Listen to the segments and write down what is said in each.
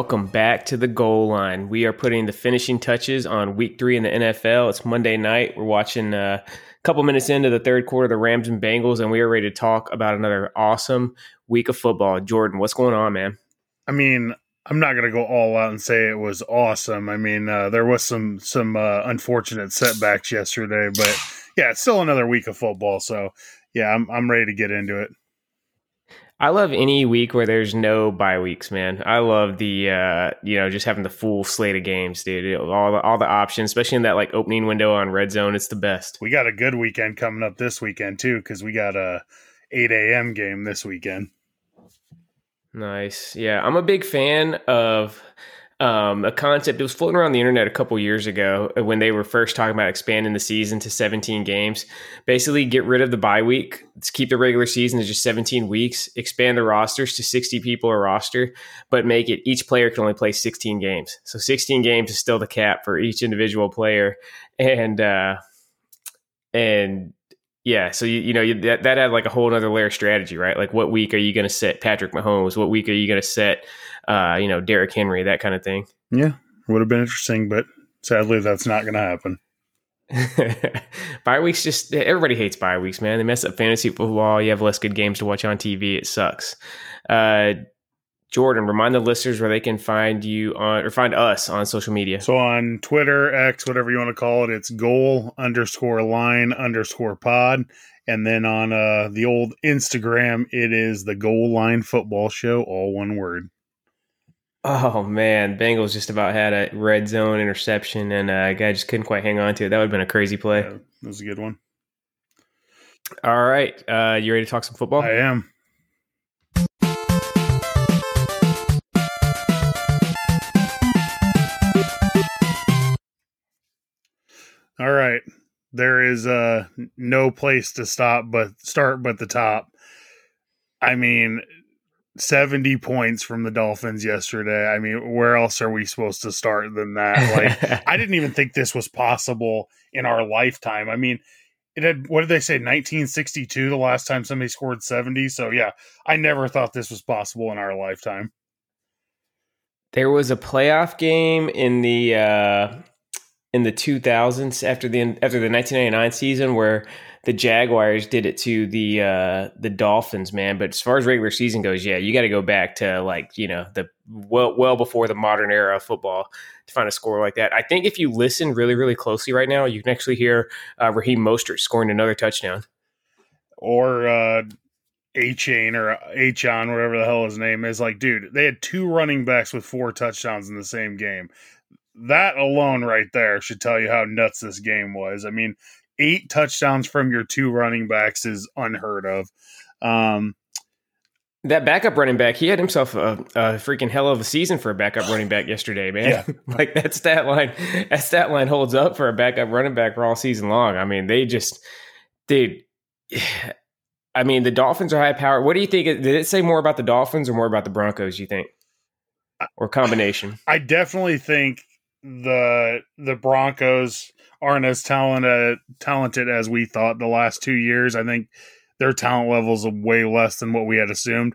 Welcome back to the goal line. We are putting the finishing touches on week three in the NFL. It's Monday night. We're watching uh, a couple minutes into the third quarter, the Rams and Bengals, and we are ready to talk about another awesome week of football. Jordan, what's going on, man? I mean, I'm not going to go all out and say it was awesome. I mean, uh, there was some some uh, unfortunate setbacks yesterday, but yeah, it's still another week of football. So yeah, I'm I'm ready to get into it. I love any week where there's no bye weeks, man. I love the uh, you know just having the full slate of games, dude. All the all the options, especially in that like opening window on Red Zone, it's the best. We got a good weekend coming up this weekend too, because we got a 8 a.m. game this weekend. Nice, yeah. I'm a big fan of um, a concept that was floating around the internet a couple years ago when they were first talking about expanding the season to 17 games. Basically, get rid of the bye week, Let's keep the regular season to just 17 weeks, expand the rosters to 60 people a roster, but make it each player can only play 16 games. So 16 games is still the cap for each individual player, and uh, and yeah, so you you know you, that that had like a whole other layer of strategy, right? Like what week are you going to set Patrick Mahomes? What week are you going to set uh, you know Derrick Henry? That kind of thing. Yeah, would have been interesting, but sadly, that's not going to happen. bye weeks just everybody hates bye weeks, man. They mess up fantasy football. You have less good games to watch on TV. It sucks. Uh, Jordan, remind the listeners where they can find you on or find us on social media. So on Twitter, X, whatever you want to call it, it's goal underscore line underscore pod. And then on uh, the old Instagram, it is the goal line football show, all one word. Oh man, Bengals just about had a red zone interception, and uh, a guy just couldn't quite hang on to it. That would have been a crazy play. Yeah, that was a good one. All right, uh, you ready to talk some football? I am. All right. There is uh no place to stop but start but the top. I mean, 70 points from the Dolphins yesterday. I mean, where else are we supposed to start than that? Like I didn't even think this was possible in our lifetime. I mean, it had what did they say 1962 the last time somebody scored 70 so yeah i never thought this was possible in our lifetime there was a playoff game in the uh in the 2000s after the after the 1999 season where the Jaguars did it to the uh, the Dolphins, man. But as far as regular season goes, yeah, you got to go back to like you know the well well before the modern era of football to find a score like that. I think if you listen really really closely right now, you can actually hear uh, Raheem Mostert scoring another touchdown. Or uh, Achane or Achon, whatever the hell his name is. Like, dude, they had two running backs with four touchdowns in the same game that alone right there should tell you how nuts this game was. I mean, eight touchdowns from your two running backs is unheard of. Um, that backup running back, he had himself a, a, freaking hell of a season for a backup running back yesterday, man. Yeah. like that stat line, that stat line holds up for a backup running back for all season long. I mean, they just, dude. I mean, the Dolphins are high power. What do you think? Did it say more about the Dolphins or more about the Broncos? You think, or combination? I definitely think the the Broncos aren't as talented uh, talented as we thought the last two years. I think their talent levels are way less than what we had assumed.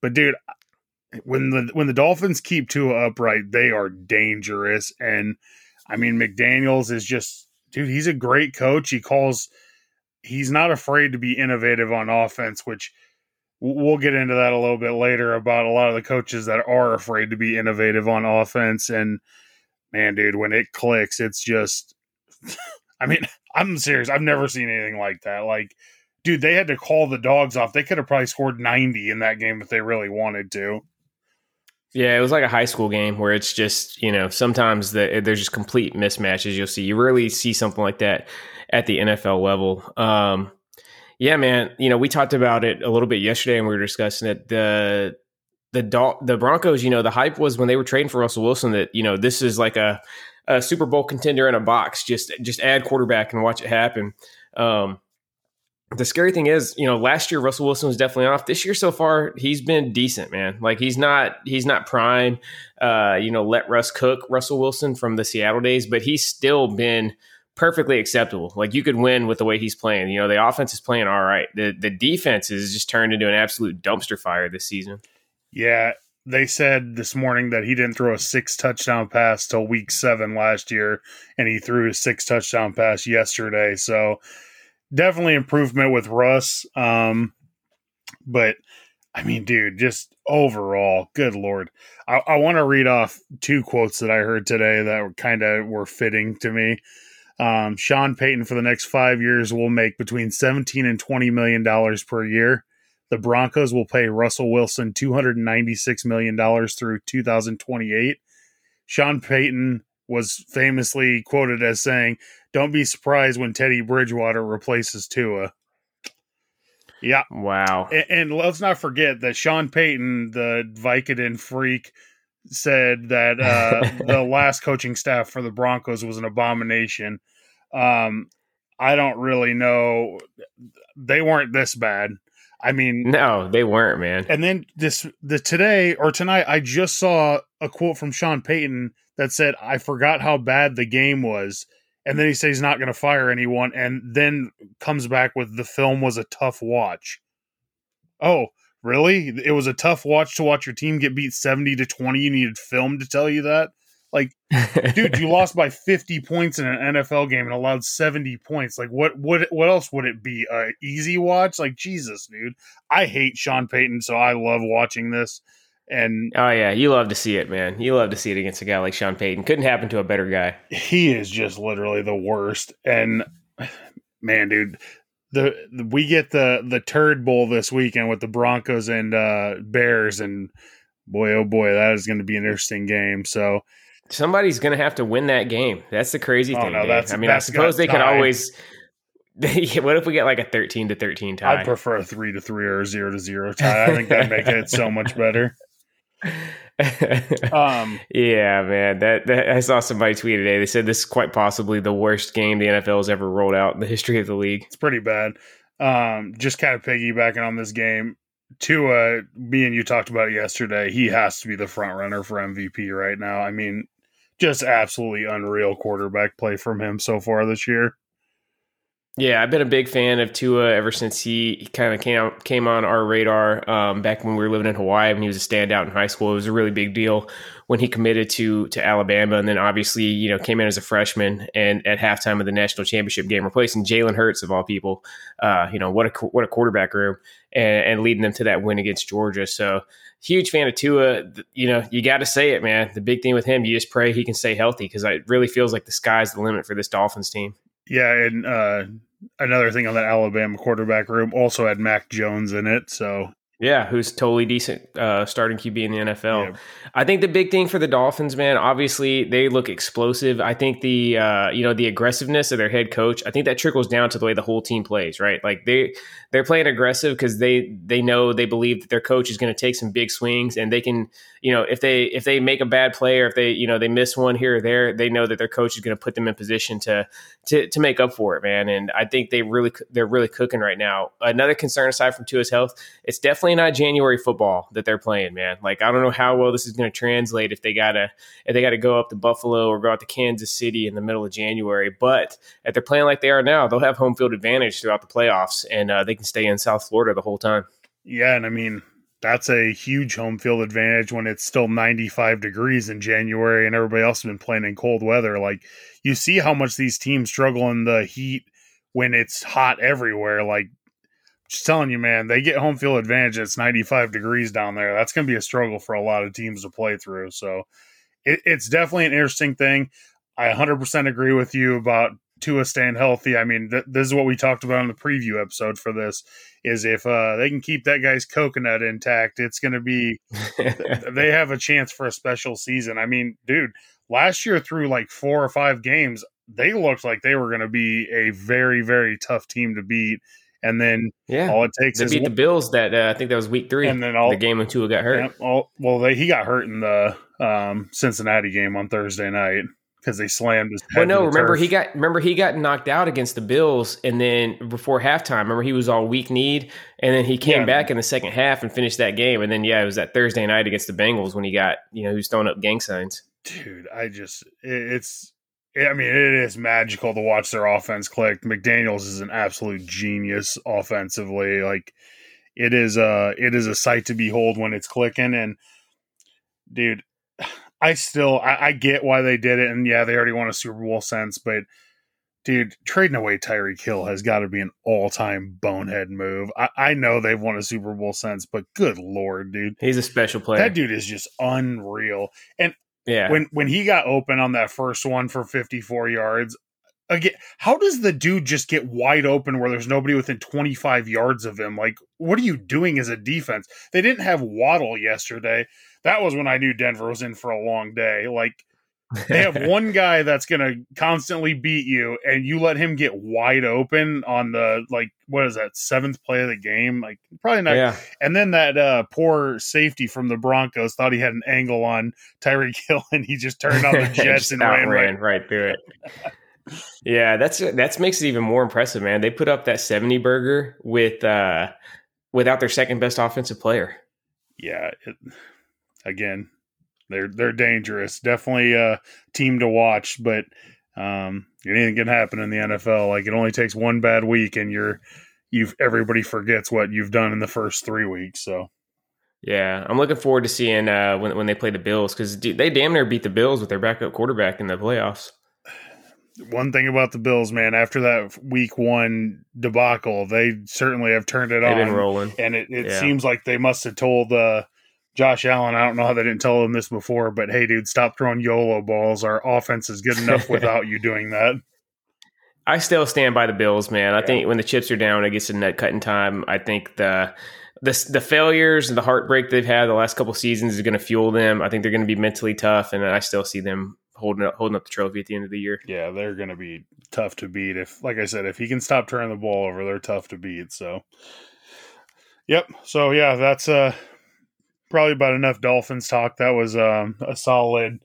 But dude, when the when the Dolphins keep Tua upright, they are dangerous. And I mean, McDaniel's is just dude. He's a great coach. He calls. He's not afraid to be innovative on offense, which we'll get into that a little bit later about a lot of the coaches that are afraid to be innovative on offense and man, dude, when it clicks, it's just. I mean, I'm serious. I've never seen anything like that. Like, dude, they had to call the dogs off. They could have probably scored 90 in that game if they really wanted to. Yeah, it was like a high school game where it's just, you know, sometimes the, there's just complete mismatches you'll see. You rarely see something like that at the NFL level. Um, yeah, man, you know, we talked about it a little bit yesterday and we were discussing it. The the the Broncos, you know, the hype was when they were trading for Russell Wilson that you know this is like a, a Super Bowl contender in a box. Just just add quarterback and watch it happen. Um, the scary thing is, you know, last year Russell Wilson was definitely off. This year so far, he's been decent, man. Like he's not he's not prime. Uh, you know, let Russ cook Russell Wilson from the Seattle days, but he's still been perfectly acceptable. Like you could win with the way he's playing. You know, the offense is playing all right. The the defense is just turned into an absolute dumpster fire this season. Yeah, they said this morning that he didn't throw a six touchdown pass till week seven last year, and he threw a six touchdown pass yesterday. So definitely improvement with Russ. Um, but I mean, dude, just overall, good lord. I, I want to read off two quotes that I heard today that were kind of were fitting to me. Um, Sean Payton for the next five years will make between 17 and 20 million dollars per year. The Broncos will pay Russell Wilson $296 million through 2028. Sean Payton was famously quoted as saying, Don't be surprised when Teddy Bridgewater replaces Tua. Yeah. Wow. And, and let's not forget that Sean Payton, the Vicodin freak, said that uh, the last coaching staff for the Broncos was an abomination. Um, I don't really know. They weren't this bad. I mean, no, they weren't, man. And then this the today or tonight, I just saw a quote from Sean Payton that said, "I forgot how bad the game was." And then he says he's not going to fire anyone, and then comes back with the film was a tough watch. Oh, really? It was a tough watch to watch your team get beat seventy to twenty. You needed film to tell you that. Like, dude, you lost by 50 points in an NFL game and allowed 70 points. Like, what what what else would it be? A easy watch? Like, Jesus, dude. I hate Sean Payton, so I love watching this. And oh yeah, you love to see it, man. You love to see it against a guy like Sean Payton. Couldn't happen to a better guy. He is just literally the worst. And man, dude, the, the we get the the turd bowl this weekend with the Broncos and uh Bears and boy oh boy, that is going to be an interesting game. So somebody's going to have to win that game. That's the crazy oh, thing. No, I mean, I suppose they could always. what if we get like a thirteen to thirteen tie? I'd prefer a three to three or a zero to zero tie. I think that'd make it so much better. um, yeah, man. That, that, I saw somebody tweet today. They said this is quite possibly the worst game the NFL has ever rolled out in the history of the league. It's pretty bad. Um, just kind of piggybacking on this game. Tua, me and you talked about it yesterday. He has to be the front runner for MVP right now. I mean, just absolutely unreal quarterback play from him so far this year. Yeah, I've been a big fan of Tua ever since he kind of came came on our radar um, back when we were living in Hawaii when he was a standout in high school. It was a really big deal when he committed to to Alabama, and then obviously you know came in as a freshman and at halftime of the national championship game, replacing Jalen Hurts of all people. Uh, you know what a what a quarterback room, and, and leading them to that win against Georgia. So huge fan of Tua. You know, you got to say it, man. The big thing with him, you just pray he can stay healthy because it really feels like the sky's the limit for this Dolphins team. Yeah, and uh, another thing on that Alabama quarterback room also had Mac Jones in it, so yeah, who's totally decent uh, starting QB in the NFL. Yeah. I think the big thing for the Dolphins, man, obviously they look explosive. I think the uh, you know the aggressiveness of their head coach, I think that trickles down to the way the whole team plays. Right, like they they're playing aggressive because they they know they believe that their coach is going to take some big swings and they can you know if they if they make a bad play or if they you know they miss one here or there, they know that their coach is going to put them in position to to to make up for it, man. And I think they really they're really cooking right now. Another concern aside from Tua's health, it's definitely not January football that they're playing, man. Like I don't know how well this is going to translate if they gotta if they got to go up to Buffalo or go out to Kansas City in the middle of January. But if they're playing like they are now, they'll have home field advantage throughout the playoffs, and uh, they can stay in South Florida the whole time. Yeah, and I mean that's a huge home field advantage when it's still 95 degrees in January and everybody else has been playing in cold weather. Like you see how much these teams struggle in the heat when it's hot everywhere. Like just telling you, man, they get home field advantage. It's 95 degrees down there. That's going to be a struggle for a lot of teams to play through. So it, it's definitely an interesting thing. I 100% agree with you about Tua staying healthy. I mean, th- this is what we talked about in the preview episode for this. Is if uh, they can keep that guy's coconut intact, it's going to be. they have a chance for a special season. I mean, dude, last year through like four or five games, they looked like they were going to be a very, very tough team to beat and then yeah, all it takes they is beat one, the Bills. That uh, I think that was week three, and then all the game when Tua got hurt. Yeah, all, well, they, he got hurt in the um, Cincinnati game on Thursday night because they slammed his. head. Well, no, remember turf. he got remember he got knocked out against the Bills, and then before halftime, remember he was all weak kneed, and then he came yeah. back in the second half and finished that game, and then yeah, it was that Thursday night against the Bengals when he got you know he was throwing up gang signs. Dude, I just it's I mean, it is magical to watch their offense click. McDaniels is an absolute genius offensively. Like it is a it is a sight to behold when it's clicking. And dude, I still I, I get why they did it, and yeah, they already won a Super Bowl sense, but dude, trading away Tyreek Hill has got to be an all time bonehead move. I, I know they've won a Super Bowl sense, but good lord, dude, He's a special player. that dude is just unreal. And yeah. when when he got open on that first one for 54 yards again how does the dude just get wide open where there's nobody within 25 yards of him like what are you doing as a defense they didn't have waddle yesterday that was when i knew denver was in for a long day like they have one guy that's going to constantly beat you and you let him get wide open on the like what is that seventh play of the game like probably not yeah. and then that uh, poor safety from the Broncos thought he had an angle on Tyreek Hill, and he just turned on the jets and ran right. right through it. yeah, that's that's makes it even more impressive, man. They put up that 70 burger with uh without their second best offensive player. Yeah, it, again, they're they're dangerous. Definitely a team to watch, but um, anything can happen in the NFL. Like it only takes one bad week, and you're you've everybody forgets what you've done in the first three weeks. So Yeah, I'm looking forward to seeing uh, when when they play the Bills because they damn near beat the Bills with their backup quarterback in the playoffs. one thing about the Bills, man, after that week one debacle, they certainly have turned it They've on. rolling. and it, it Yeah. seems like they must have told uh, Josh Allen. I don't know how they didn't tell him this before, but hey, dude, stop throwing YOLO balls. Our offense is good enough without you doing that. I still stand by the Bills, man. I Yeah. think when the chips are down, it gets to net cutting time. I think the the the failures and the heartbreak they've had the last couple seasons is going to fuel them. I think they're going to be mentally tough, and I still see them holding up holding up the trophy at the end of the year. Yeah, they're going to be tough to beat. If, like I said, if he can stop turning the ball over, they're tough to beat. So, yep. So yeah, that's uh probably about enough Dolphins talk. That was um a solid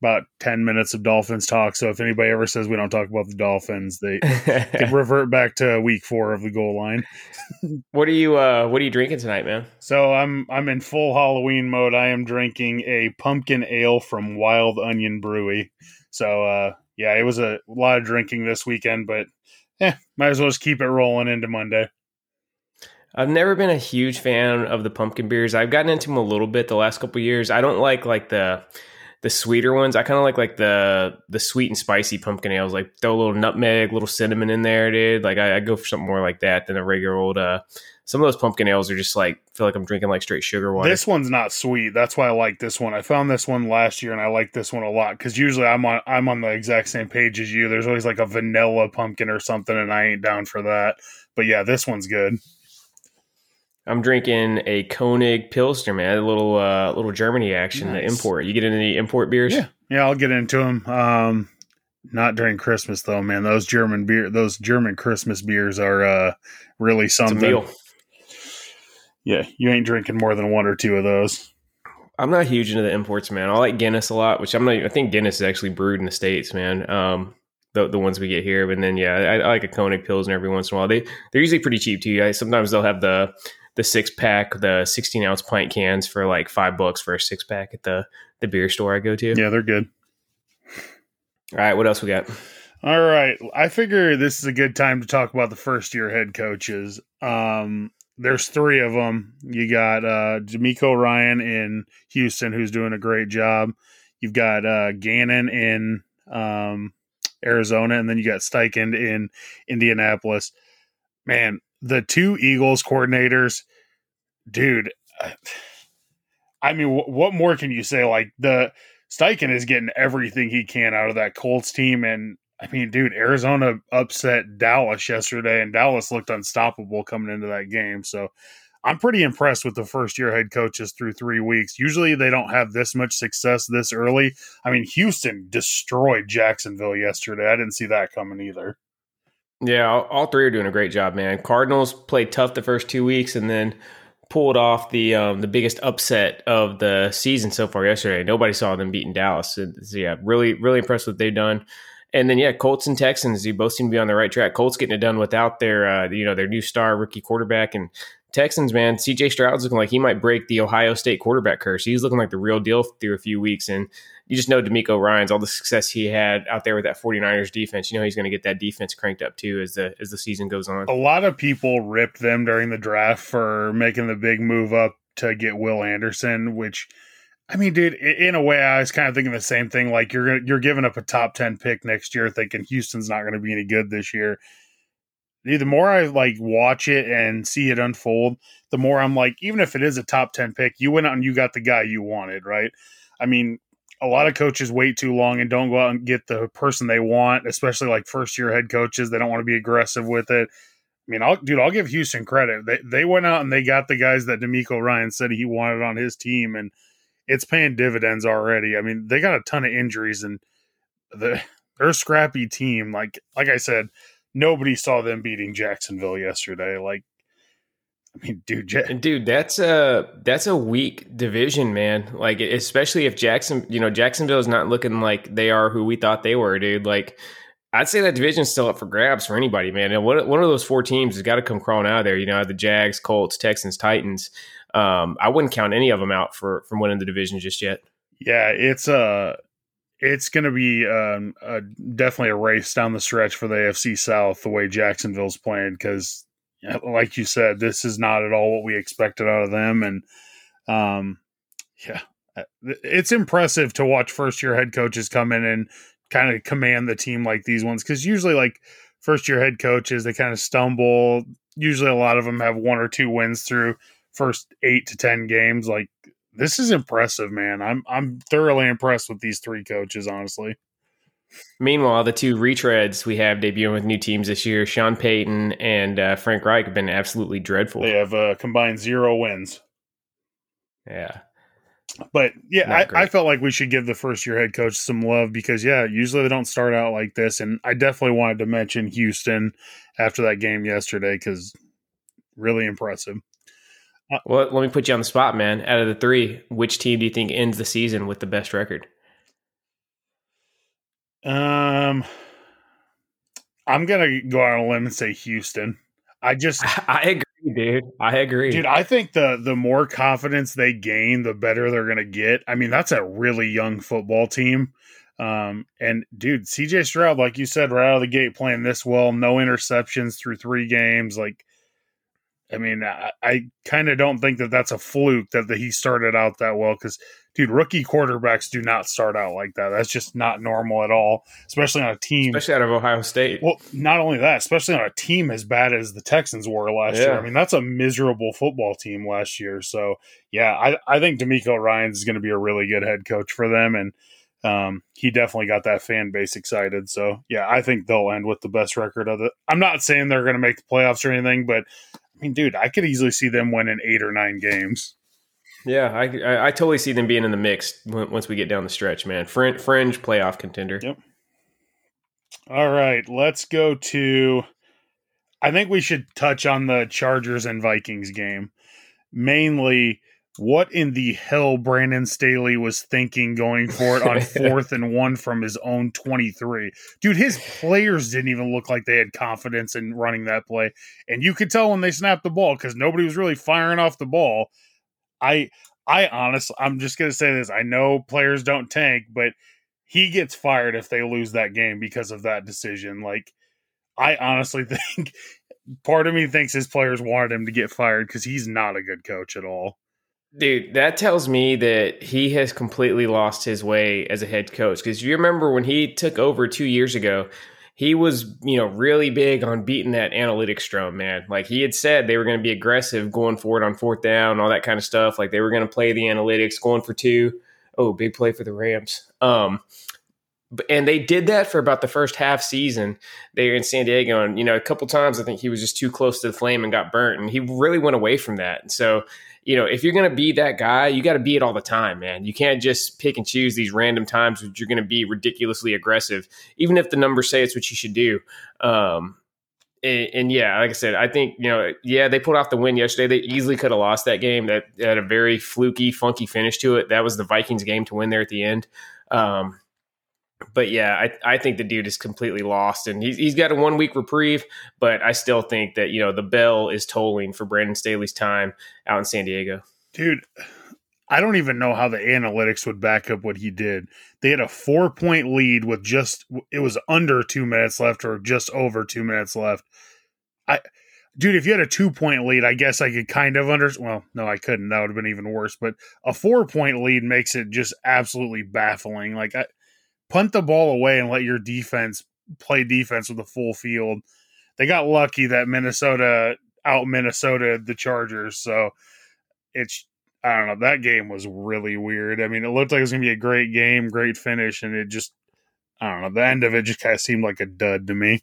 about ten minutes of Dolphins talk. So if anybody ever says we don't talk about the Dolphins, they can revert back to week four of the goal line. what are you uh What are you drinking tonight, man? So I'm I'm in full Halloween mode. I am drinking a pumpkin ale from Wild Onion Brewery. So uh yeah, it was a lot of drinking this weekend, but yeah, might as well just keep it rolling into Monday. I've never been a huge fan of the pumpkin beers. I've gotten into them a little bit the last couple years. I don't like like the the sweeter ones. I kind of like like the the sweet and spicy pumpkin ales. Like throw a little nutmeg, a little cinnamon in there, dude. Like I, I go for something more like that than a regular old. uh Some of those pumpkin ales are just like feel like I'm drinking like straight sugar water. This one's not sweet. That's why I like this one. I found this one last year and I like this one a lot because usually I'm on I'm on the exact same page as you. There's always like a vanilla pumpkin or something, and I ain't down for that. But yeah, this one's good. I'm drinking a Koenig Pilsner, man. A little uh little Germany action, the import. You get into the import beers? Yeah, yeah, I'll get into them. Um, not during Christmas though, man. Those German beer, those German Christmas beers are uh really something. Yeah, you ain't drinking more than one or two of those. I'm not huge into the imports, man. I like Guinness a lot, which I'm not. I think Guinness is actually brewed in the states, man. Um, the the ones we get here, but then yeah, I, I like a Koenig Pilsner every once in a while. They they're usually pretty cheap too. I, sometimes they'll have the the six pack, the 16 ounce pint cans for like five bucks for a six pack at the the beer store I go to. Yeah, they're good. All right, what else we got? All right. I figure this is a good time to talk about the first year head coaches. Um, there's three of them. You got uh, DeMeco Ryan in Houston, who's doing a great job. You've got uh, Gannon in um, Arizona, and then you got Steichen in Indianapolis. Man, the two Eagles coordinators, dude. I mean, wh- what more can you say? Like the Steichen is getting everything he can out of that Colts team, and I mean, dude, Arizona upset Dallas yesterday, and Dallas looked unstoppable coming into that game. So I'm pretty impressed with the first year head coaches through three weeks. Usually they don't have this much success this early. I mean, Houston destroyed Jacksonville yesterday. I didn't see that coming either. Yeah, all, all three are doing a great job, man. Cardinals played tough the first two weeks and then pulled off the um, the biggest upset of the season so far yesterday. Nobody saw them beating Dallas. So, yeah, really, really impressed with what they've done. And then yeah, Colts and Texans, you both seem to be on the right track. Colts getting it done without their uh, you know their new star rookie quarterback, and Texans man, C.J. Stroud's looking like he might break the Ohio State quarterback curse. He's looking like the real deal through a few weeks, and you just know DeMeco Ryan's all the success he had out there with that 49ers defense. You know he's going to get that defense cranked up too as the as the season goes on. A lot of people ripped them during the draft for making the big move up to get Will Anderson, which I mean, dude, in a way, I was kind of thinking the same thing. Like you're you're giving up a top ten pick next year, thinking Houston's not going to be any good this year. The more I like watch it and see it unfold, the more I'm like, even if it is a top ten pick, you went out and you got the guy you wanted, right? I mean, a lot of coaches wait too long and don't go out and get the person they want, especially like first year head coaches. They don't want to be aggressive with it. I mean, I'll, dude, I'll give Houston credit. They they went out and they got the guys that DeMeco Ryan said he wanted on his team, and it's paying dividends already. I mean, they got a ton of injuries and the, they're a scrappy team. Like like I said, nobody saw them beating Jacksonville yesterday. Like, I mean, dude, ja- dude, that's a that's a weak division, man. Like, especially if Jackson, you know, Jacksonville is not looking like they are who we thought they were, dude. Like. I'd say that division's still up for grabs for anybody, man. And one, one of those four teams has got to come crawling out of there. You know, the Jags, Colts, Texans, Titans um, I wouldn't count any of them out for from winning the division just yet. Yeah, it's uh it's going to be um, definitely a race down the stretch for the AFC South the way Jacksonville's playing because, like you said, this is not at all what we expected out of them, and um, yeah, uh, it's impressive to watch first year head coaches come in and kind of command the team like these ones because usually like first year head coaches they kind of stumble. Usually, a lot of them have one or two wins through first eight to ten games. Like this is impressive, man. I'm I'm thoroughly impressed with these three coaches, honestly. Meanwhile, the two retreads we have debuting with new teams this year, Sean Payton and uh, Frank Reich, have been absolutely dreadful. They have uh, combined zero wins. Yeah. But yeah, I, I, felt like we should give the first year head coach some love because, yeah, usually they don't start out like this. And I definitely wanted to mention Houston after that game yesterday because really impressive. Uh, well, let me put you on the spot, man. Out of the three, which team do you think ends the season with the best record? Um, I'm gonna go on a limb and say Houston. I just, I agree, dude. I agree, dude. I think the the more confidence they gain, the better they're gonna get. I mean, that's a really young football team. Um, and dude, CJ Stroud, like you said, right out of the gate, playing this well, no interceptions through three games, like I mean, I, I kind of don't think that that's a fluke that, that he started out that well because, dude, rookie quarterbacks do not start out like that. That's just not normal at all, especially on a team, especially out of Ohio State. Well, not only that, especially on a team as bad as the Texans were last yeah. year. I mean, that's a miserable football team last year. So, yeah, I, I think DeMeco Ryans is going to be a really good head coach for them, and um, he definitely got that fan base excited. So, yeah, I think they'll end with the best record of it. I'm not saying they're going to make the playoffs or anything, but I mean, dude, I could easily see them winning eight or nine games. Yeah, I, I, I totally see them being in the mix once we get down the stretch, man. Fringe, fringe playoff contender. Yep. All right, let's go to. I think we should touch on the Chargers and Vikings game. Mainly, what in the hell Brandon Staley was thinking going for it on fourth and one from his own 23. Dude, his players didn't even look like they had confidence in running that play. And you could tell when they snapped the ball because nobody was really firing off the ball. I I honestly I'm just gonna say this. I know players don't tank, but he gets fired if they lose that game because of that decision. Like I honestly think part of me thinks his players wanted him to get fired because he's not a good coach at all. Dude, that tells me that he has completely lost his way as a head coach. Because you remember when he took over two years ago, he was, you know, really big on beating that analytics drum, man. Like he had said they were going to be aggressive going forward on fourth down, all that kind of stuff. Like they were going to play the analytics, going for two. Oh, big play for the Rams. Um, and they did that for about the first half season there in San Diego. And, you know, a couple times I think he was just too close to the flame and got burnt. And he really went away from that. And so you know, if you're going to be that guy, you got to be it all the time, man. You can't just pick and choose these random times that you're going to be ridiculously aggressive, even if the numbers say it's what you should do. Um, and, and, yeah, like I said, I think you know, yeah, they pulled off the win yesterday. They easily could have lost that game. That had a very fluky, funky finish to it. That was the Vikings game to win there at the end. Um, but yeah, I, I think the dude is completely lost, and he's he's got a one week reprieve. But I still think that you know the bell is tolling for Brandon Staley's time out in San Diego. Dude, I don't even know how the analytics would back up what he did. They had a four point lead with just it was under two minutes left or just over two minutes left. I dude, if you had a two point lead, I guess I could kind of understand. Well, no, I couldn't. That would have been even worse. But a four point lead makes it just absolutely baffling. Like, I, punt the ball away and let your defense play defense with a full field. They got lucky that Minnesota out Minnesota the Chargers. So it's I don't know. That game was really weird. I mean, it looked like it was gonna be a great game, great finish, and it just I don't know. The end of it just kind of seemed like a dud to me.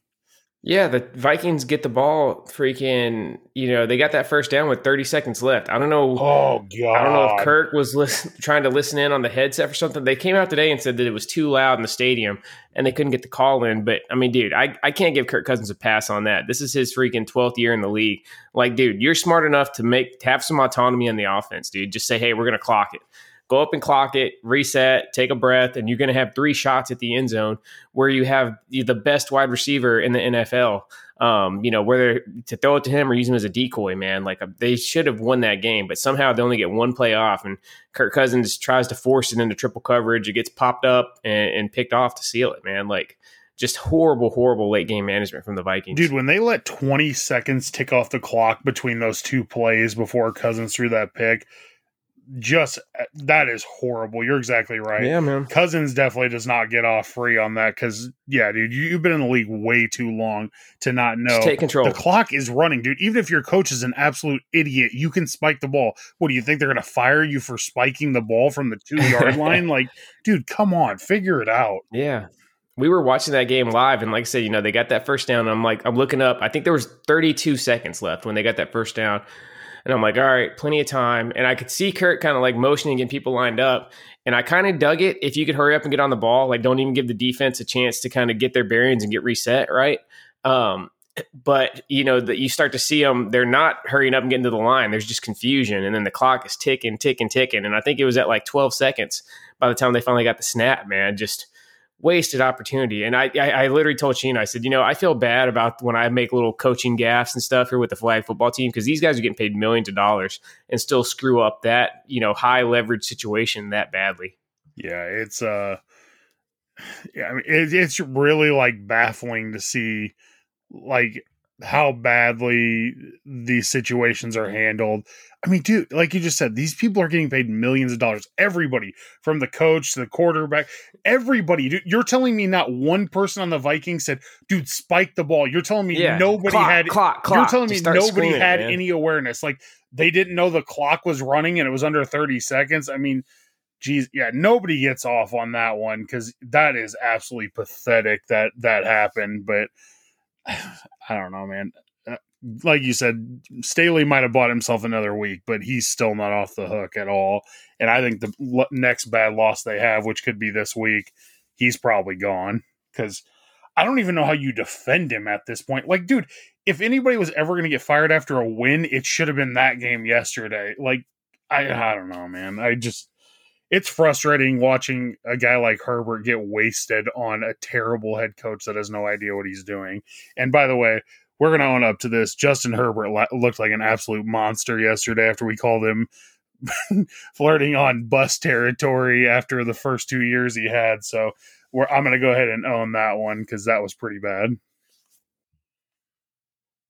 Yeah, the Vikings get the ball freaking, you know, they got that first down with 30 seconds left. I don't know. Oh, God. I don't know if Kirk was listen, trying to listen in on the headset or something. They came out today and said that it was too loud in the stadium and they couldn't get the call in. But I mean, dude, I, I can't give Kirk Cousins a pass on that. This is his freaking 12th year in the league. Like, dude, you're smart enough to make to have some autonomy in the offense, dude. Just say, hey, we're going to clock it go up and clock it, reset, take a breath, and you're going to have three shots at the end zone where you have the best wide receiver in the NFL. Um, you know, whether to throw it to him or use him as a decoy, man. Like uh, they should have won that game, but somehow they only get one play off, and Kirk Cousins tries to force it into triple coverage. It gets popped up and, and picked off to seal it, man. Like just horrible, horrible late game management from the Vikings. Dude, when they let 20 seconds tick off the clock between those two plays before Cousins threw that pick, just uh, that is horrible. You're exactly right. Yeah, man. Cousins definitely does not get off free on that because yeah, dude, you, have been in the league way too long to not know. Just take control. The clock is running, dude. Even if your coach is an absolute idiot, you can spike the ball. What do you think they're going to fire you for spiking the ball from the two yard line? Like, dude, come on, figure it out. Yeah. We were watching that game live, and like I said, you know, they got that first down. I'm like, I'm looking up. I think there was 32 seconds left when they got that first down. And I'm like, all right, plenty of time. And I could see Kirk kind of like motioning, getting people lined up. And I kind of dug it. If you could hurry up and get on the ball, like don't even give the defense a chance to kind of get their bearings and get reset, right? Um, but you know that you start to see them they're not hurrying up and getting to the line there's just confusion and then the clock is ticking ticking ticking and i think it was at like 12 seconds by the time they finally got the snap man just wasted opportunity. And I, I, I literally told Sheen, I said, you know, I feel bad about when I make little coaching gaffes and stuff here with the flag football team because these guys are getting paid millions of dollars and still screw up that you know high leverage situation that badly. Yeah, it's uh, yeah, I mean, it, it's really like baffling to see like how badly these situations are handled. I mean, dude, like you just said, these people are getting paid millions of dollars. Everybody, from the coach to the quarterback, everybody. Dude, you're telling me not one person on the Vikings said, "Dude, spike the ball." You're telling me yeah. nobody clock, had. Clock, clock. You're telling me nobody had man. any awareness. Like they didn't know the clock was running and it was under 30 seconds. I mean, geez, yeah, nobody gets off on that one because that is absolutely pathetic that that happened. But I don't know, man. Like you said, Staley might have bought himself another week, but he's still not off the hook at all. And I think the next bad loss they have, which could be this week, he's probably gone because I don't even know how you defend him at this point. Like, dude, if anybody was ever going to get fired after a win, it should have been that game yesterday. Like, I, I don't know, man. I just it's frustrating watching a guy like Herbert get wasted on a terrible head coach that has no idea what he's doing. And by the way, we're going to own up to this. Justin Herbert looked like an absolute monster yesterday after we called him flirting on bus territory after the first two years he had. So I'm going to go ahead and own that one because that was pretty bad.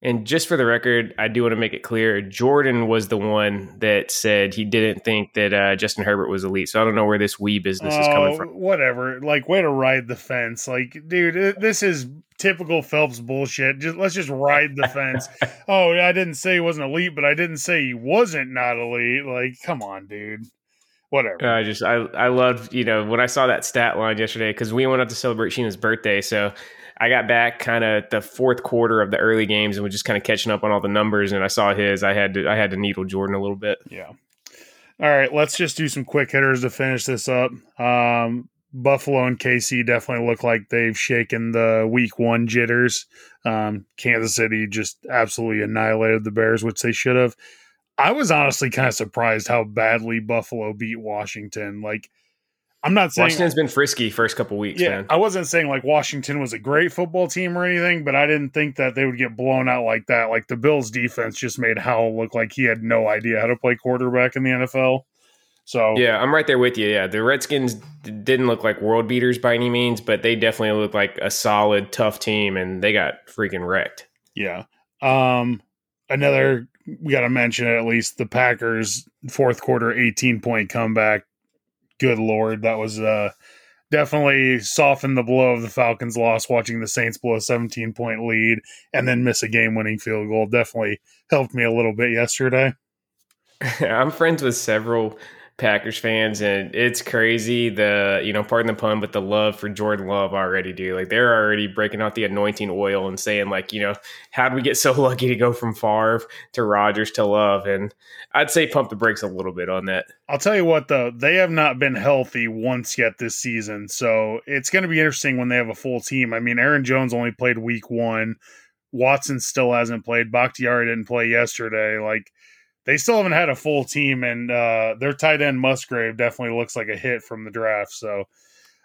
And just for the record, I do want to make it clear Jordan was the one that said he didn't think that uh, Justin Herbert was elite. So I don't know where this we business is coming from. Whatever. Like, way to ride the fence. Like, dude, this is typical Phelps bullshit. Just let's just ride the fence. oh, I didn't say he wasn't elite, but I didn't say he wasn't not elite. Like, come on, dude. Whatever. I just I I love you know when I saw that stat line yesterday because we went up to celebrate Sheena's birthday, so I got back kind of the fourth quarter of the early games and was just kind of catching up on all the numbers. And I saw his. I had to I had to needle Jordan a little bit. Yeah. All right, let's just do some quick hitters to finish this up. Um, Buffalo and KC definitely look like they've shaken the week one jitters. Um, Kansas City just absolutely annihilated the Bears, which they should have. I was honestly kind of surprised how badly Buffalo beat Washington. Like I'm not saying Washington's been frisky first couple weeks. Yeah, man. I wasn't saying like Washington was a great football team or anything, but I didn't think that they would get blown out like that. Like the Bills' defense just made Howell look like he had no idea how to play quarterback in the NFL. So yeah, I'm right there with you. Yeah, the Redskins didn't look like world beaters by any means, but they definitely looked like a solid, tough team, and they got freaking wrecked. Yeah. Um, another we got to mention at least the Packers fourth quarter 18 point comeback. Good lord, that was uh definitely softened the blow of the Falcons' loss. Watching the Saints blow a 17 point lead and then miss a game winning field goal definitely helped me a little bit yesterday. I'm friends with several Packers fans, and it's crazy the you know, pardon the pun, but the love for Jordan Love already do. Like they're already breaking out the anointing oil and saying like, you know, how did we get so lucky to go from Favre to Rodgers to Love? And I'd say pump the brakes a little bit on that. I'll tell you what though, they have not been healthy once yet this season, so it's going to be interesting when they have a full team. I mean, Aaron Jones only played Week One. Watson still hasn't played. Bakhtiari didn't play yesterday. Like they still haven't had a full team, and uh, their tight end Musgrave definitely looks like a hit from the draft. So,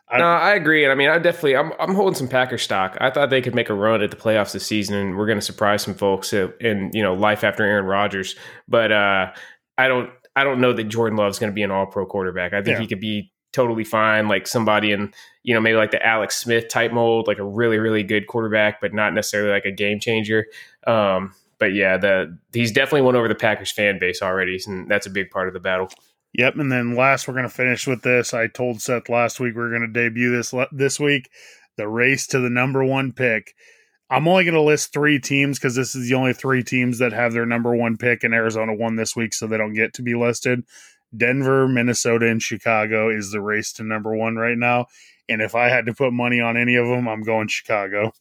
I, no, I agree, and I mean, I definitely, I'm, I'm holding some Packer stock. I thought they could make a run at the playoffs this season, and we're going to surprise some folks in you know life after Aaron Rodgers. But uh, I don't, I don't know that Jordan Love's going to be an All Pro quarterback. I think yeah. he could be totally fine, like somebody in you know maybe like the Alex Smith type mold, like a really really good quarterback, but not necessarily like a game changer. Um, but yeah, the he's definitely won over the Packers fan base already, and that's a big part of the battle. Yep, and then last we're going to finish with this. I told Seth last week we are going to debut this this week, the race to the number one pick. I'm only going to list three teams because this is the only three teams that have their number one pick, and Arizona won this week, so they don't get to be listed. Denver, Minnesota, and Chicago is the race to number one right now. And if I had to put money on any of them, I'm going Chicago.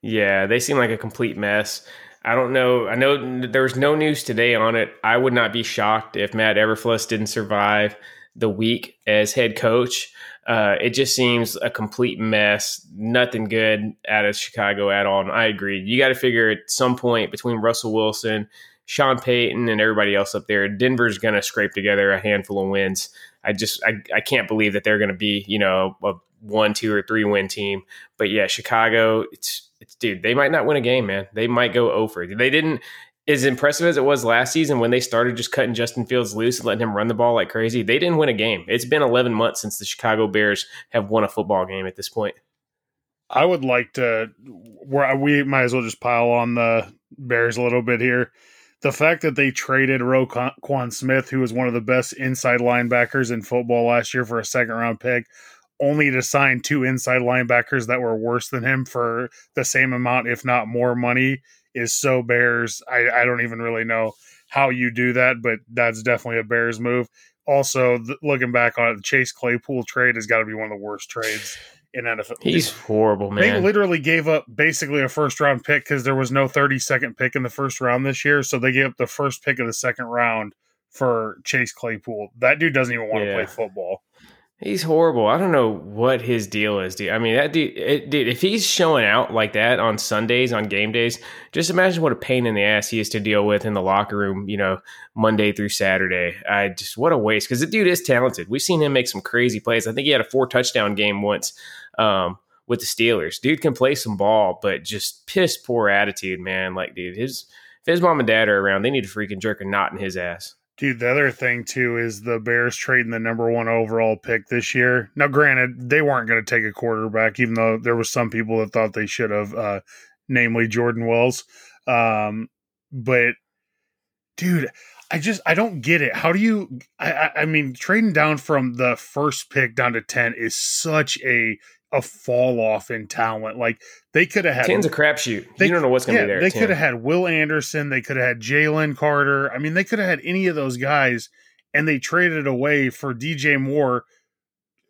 Yeah, they seem like a complete mess. I don't know. I know there's no news today on it. I would not be shocked if Matt Eberflus didn't survive the week as head coach. Uh, it just seems a complete mess. Nothing good out of Chicago at all. And I agree. You got to figure at some point between Russell Wilson, Sean Payton, and everybody else up there, Denver's going to scrape together a handful of wins. I just I, I can't believe that they're going to be you know a one, two, or three win team. But yeah, Chicago. It's it's dude, they might not win a game, man. They might go oh over. They didn't as impressive as it was last season when they started just cutting Justin Fields loose and letting him run the ball like crazy. They didn't win a game. It's been 11 months since the Chicago Bears have won a football game at this point. I would like to where we might as well just pile on the Bears a little bit here. The fact that they traded Roquan Smith, who was one of the best inside linebackers in football last year, for a second round pick, only to sign two inside linebackers that were worse than him for the same amount, if not more money, is so Bears. I, I don't even really know how you do that, but that's definitely a Bears move. Also, th- looking back on it, the Chase Claypool trade has got to be one of the worst trades in NFL. He's horrible, man. They literally gave up basically a first round pick because there was no 30 second pick in the first round this year. So they gave up the first pick of the second round for Chase Claypool. That dude doesn't even want to play football. He's horrible. I don't know what his deal is, dude. I mean, that dude, it, dude, if he's showing out like that on Sundays, on game days, just imagine what a pain in the ass he is to deal with in the locker room, you know, Monday through Saturday. I just, what a waste. Cause the dude is talented. We've seen him make some crazy plays. I think he had a four touchdown game once um, with the Steelers. Dude can play some ball, but just piss poor attitude, man. Like, dude, his, if his mom and dad are around, they need to freaking jerk a knot in his ass. Dude, the other thing too is the Bears trading the number one overall pick this year. Now, granted, they weren't going to take a quarterback, even though there was some people that thought they should have, uh, namely Jordan Wells. Um, but, dude, I just I don't get it. How do you? I, I mean, trading down from the first pick down to ten is such a a fall off in talent. Like they could have had ten's a crapshoot. You don't know what's going to yeah, be there. They could have had Will Anderson. They could have had Jalen Carter. I mean, they could have had any of those guys, and they traded away for DJ Moore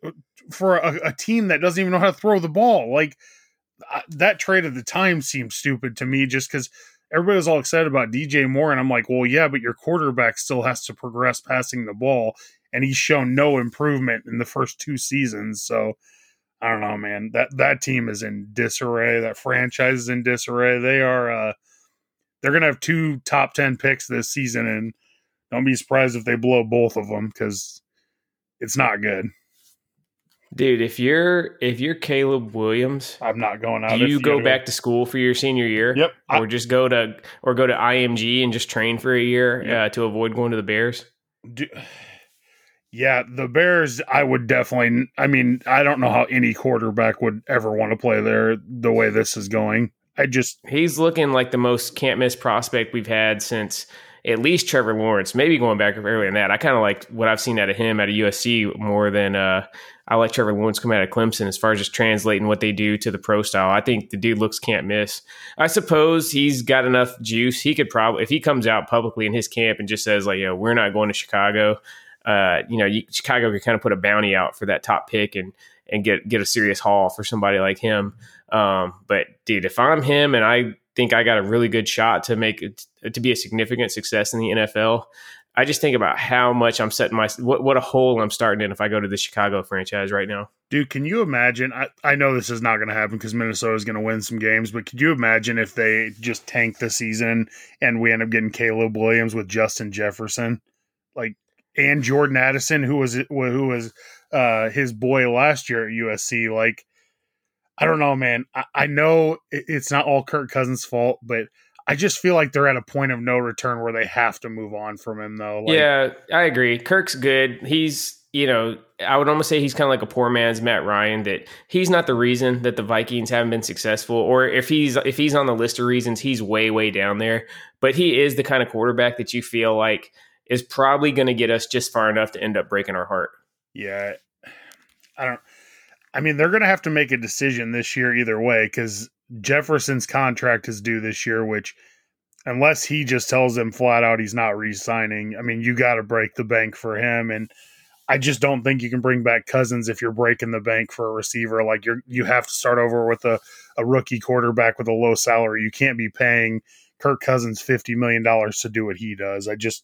uh, for a, a team that doesn't even know how to throw the ball. Like that trade at the time seemed stupid to me, just because everybody was all excited about DJ Moore, and I'm like, well, yeah, but your quarterback still has to progress passing the ball, and he's shown no improvement in the first two seasons. So I don't know, man. That that team is in disarray. That franchise is in disarray. They are uh they're gonna have two top ten picks this season, and don't be surprised if they blow both of them because it's not good. Dude, if you're if you're Caleb Williams, I'm not going out. Do you go back to school for your senior year? Yep. Or I, just go to or go to IMG and just train for a year yep. uh, to avoid going to the Bears? Do, yeah, the Bears, I would definitely. I mean, I don't know how any quarterback would ever want to play there the way this is going. I just he's looking like the most can't miss prospect we've had since at least Trevor Lawrence. Maybe going back earlier than that. I kind of like what I've seen out of him at USC more than uh, I like Trevor Lawrence come out of Clemson as far as just translating what they do to the pro style. I think the dude looks can't miss. I suppose he's got enough juice. He could probably if he comes out publicly in his camp and just says like, "Yo, we're not going to Chicago." Uh, you know, you, Chicago could kind of put a bounty out for that top pick and and get get a serious haul for somebody like him. Um, but dude, if I'm him and I think I got a really good shot to make it to be a significant success in the NFL, I just think about how much I'm setting my what what a hole I'm starting in if I go to the Chicago franchise right now. Dude, can you imagine? I, I know this is not going to happen because Minnesota is going to win some games, but could you imagine if they just tank the season and we end up getting Caleb Williams with Justin Jefferson, like and Jordan Addison, who was who was uh, his boy last year at USC? Like, I don't know, man. I, I know it's not all Kirk Cousins' fault, but I just feel like they're at a point of no return where they have to move on from him, though. Like, yeah, I agree. Kirk's good. He's, you know, I would almost say he's kind of like a poor man's Matt Ryan. That he's not the reason that the Vikings haven't been successful, or if he's if he's on the list of reasons, he's way way down there. But he is the kind of quarterback that you feel like is probably going to get us just far enough to end up breaking our heart. Yeah, I don't. I mean, they're going to have to make a decision this year either way because Jefferson's contract is due this year, which unless he just tells them flat out he's not re-signing, I mean, you got to break the bank for him and I just don't think you can bring back Cousins if you're breaking the bank for a receiver. Like you're you have to start over with a, a rookie quarterback with a low salary. You can't be paying Kirk Cousins fifty million dollars to do what he does. I just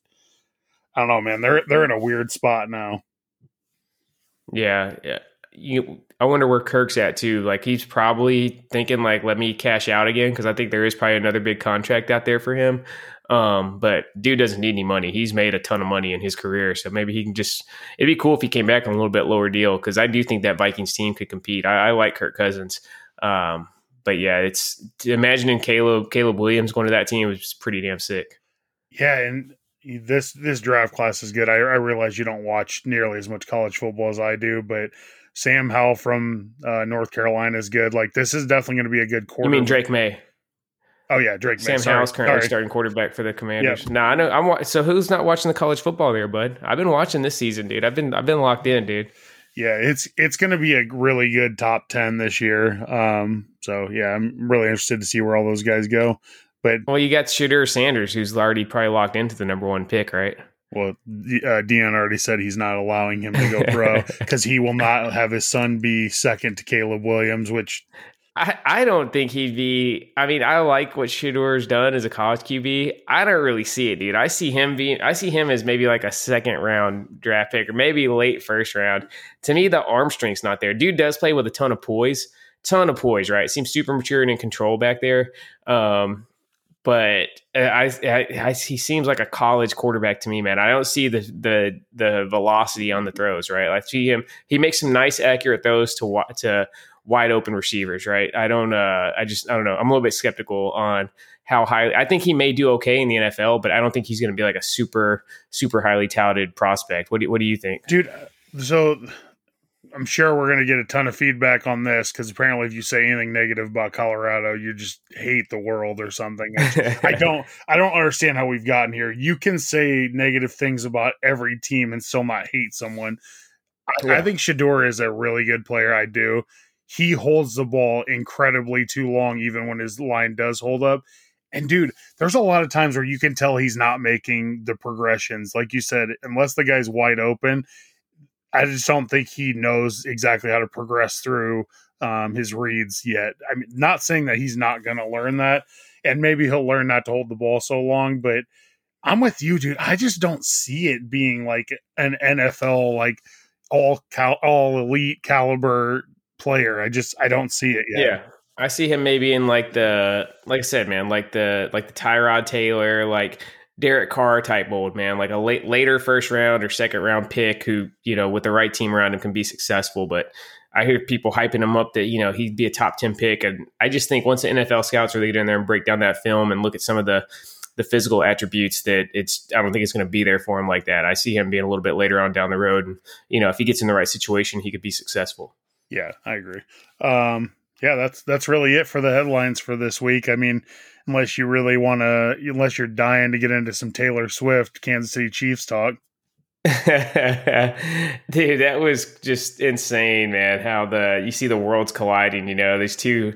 I don't know, man. They're they're in a weird spot now. Yeah, yeah you I wonder where Kirk's at too. Like he's probably thinking like, let me cash out again because I think there is probably another big contract out there for him. Um, but dude doesn't need any money. He's made a ton of money in his career, so maybe he can just. It'd be cool if he came back on a little bit lower deal because I do think that Vikings team could compete. I, I like Kirk Cousins, um, but yeah, it's imagining Caleb Caleb Williams going to that team was pretty damn sick. Yeah, and this this draft class is good. I, I realize you don't watch nearly as much college football as I do, but Sam Howell from uh, North Carolina is good. Like this is definitely going to be a good quarter. You mean Drake Maye? Oh yeah, Drake Maye. Sam Howell's currently Sorry. starting quarterback for the Commanders. Yep. No, I know. I'm so who's not watching the college football there, bud? I've been watching this season, dude. I've been I've been locked in, dude. Yeah, it's it's going to be a really good top ten this year. Um, so yeah, I'm really interested to see where all those guys go. But well, you got Shedeur Sanders, who's already probably locked into the number one pick, right? Well, uh, Deion already said he's not allowing him to go pro because he will not have his son be second to Caleb Williams, which I, I don't think he'd be. I mean, I like what Shedeur's done as a college QB. I don't really see it, dude. I see him being. I see him as maybe like a second round draft pick or maybe late first round. To me, the arm strength's not there. Dude does play with a ton of poise, ton of poise. Right, seems super mature and in control back there. Um, but uh, I, I, I, he seems like a college quarterback to me, man. I don't see the the the velocity on the throws, right? I see him. He makes some nice, accurate throws to to wide open receivers, right? I don't. Uh, I just I don't know. I'm a little bit skeptical on how high. I think he may do okay in the NFL, but I don't think he's going to be like a super super highly touted prospect. What do What do you think, dude? So I'm sure we're going to get a ton of feedback on this because apparently, if you say anything negative about Colorado, you just hate the world or something. I don't, I don't understand how we've gotten here. You can say negative things about every team and still not hate someone. I, yeah. I think Shedeur is a really good player. I do. He holds the ball incredibly too long, even when his line does hold up. And dude, there's a lot of times where you can tell he's not making the progressions. Like you said, unless the guy's wide open, I just don't think he knows exactly how to progress through um, his reads yet. I mean, not saying that he's not going to learn that, and maybe he'll learn not to hold the ball so long. But I'm with you, dude. I just don't see it being like an NFL like all cal- all elite caliber player. I just I don't see it yet. Yeah. I see him maybe in like the like I said, man, like the like the Tyrod Taylor, like Derek Carr type mold, man, like a late later first round or second round pick who, you know, with the right team around him can be successful. But I hear people hyping him up that, you know, he'd be a top 10 pick. And I just think once the NFL scouts really get in there and break down that film and look at some of the the physical attributes that it's I don't think it's going to be there for him like that. I see him being a little bit later on down the road. And, you know, if he gets in the right situation, he could be successful. Yeah, I agree. Um, yeah, that's that's really it for the headlines for this week. I mean, unless you really want to, unless you're dying to get into some Taylor Swift, Kansas City Chiefs talk. Dude, that was just insane, man. How the you see the worlds colliding. You know, these two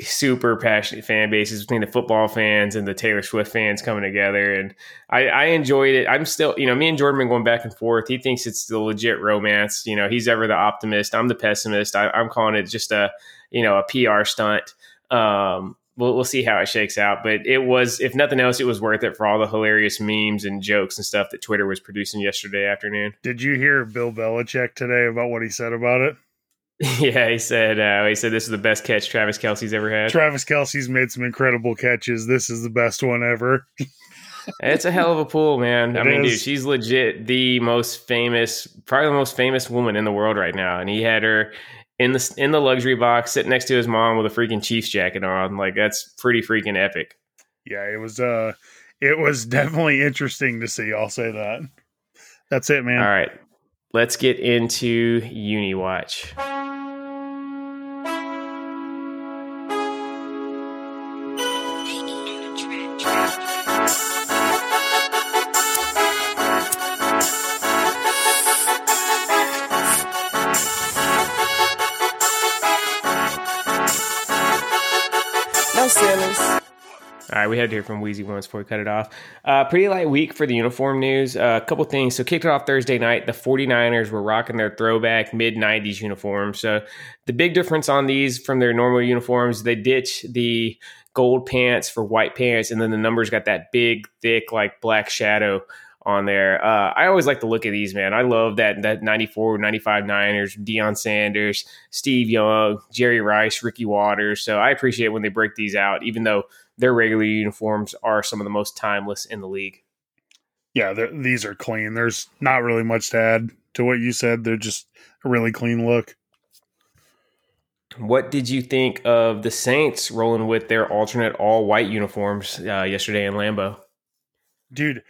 super passionate fan bases between the football fans and the Taylor Swift fans coming together. And I, I enjoyed it. I'm still, you know, me and Jordan going back and forth. He thinks it's the legit romance. You know, he's ever the optimist. I'm the pessimist. I, am calling it just a, you know, a PR stunt. Um, we'll, we'll see how it shakes out. But it was, if nothing else, it was worth it for all the hilarious memes and jokes and stuff that Twitter was producing yesterday afternoon. Did you hear Bill Belichick today about what he said about it? Yeah, he said uh, he said this is the best catch Travis Kelce's ever had. Travis Kelce's made some incredible catches. This is the best one ever. it's a hell of a pool, man. It I mean, is. dude, she's legit the most famous, probably the most famous woman in the world right now. And he had her in the in the luxury box, sitting next to his mom with a freaking Chiefs jacket on. Like that's pretty freaking epic. Yeah, it was. uh It was definitely interesting to see. I'll say that. That's it, man. All right, let's get into Uni Watch. We had to hear from Wheezy once before we cut it off. Uh, pretty light week for the uniform news. Uh, a couple things. So, kicked it off Thursday night. The 49ers were rocking their throwback mid 90s uniforms. So, the big difference on these from their normal uniforms, they ditch the gold pants for white pants, and then the numbers got that big, thick, like black shadow on there. Uh, I always like to look at these, man. I love that that 94, 95 Niners, Deion Sanders, Steve Young, Jerry Rice, Ricky Watters. So I appreciate when they break these out, even though their regular uniforms are some of the most timeless in the league. Yeah, these are clean. There's not really much to add to what you said. They're just a really clean look. What did you think of the Saints rolling with their alternate all white uniforms uh, yesterday in Lambeau? dude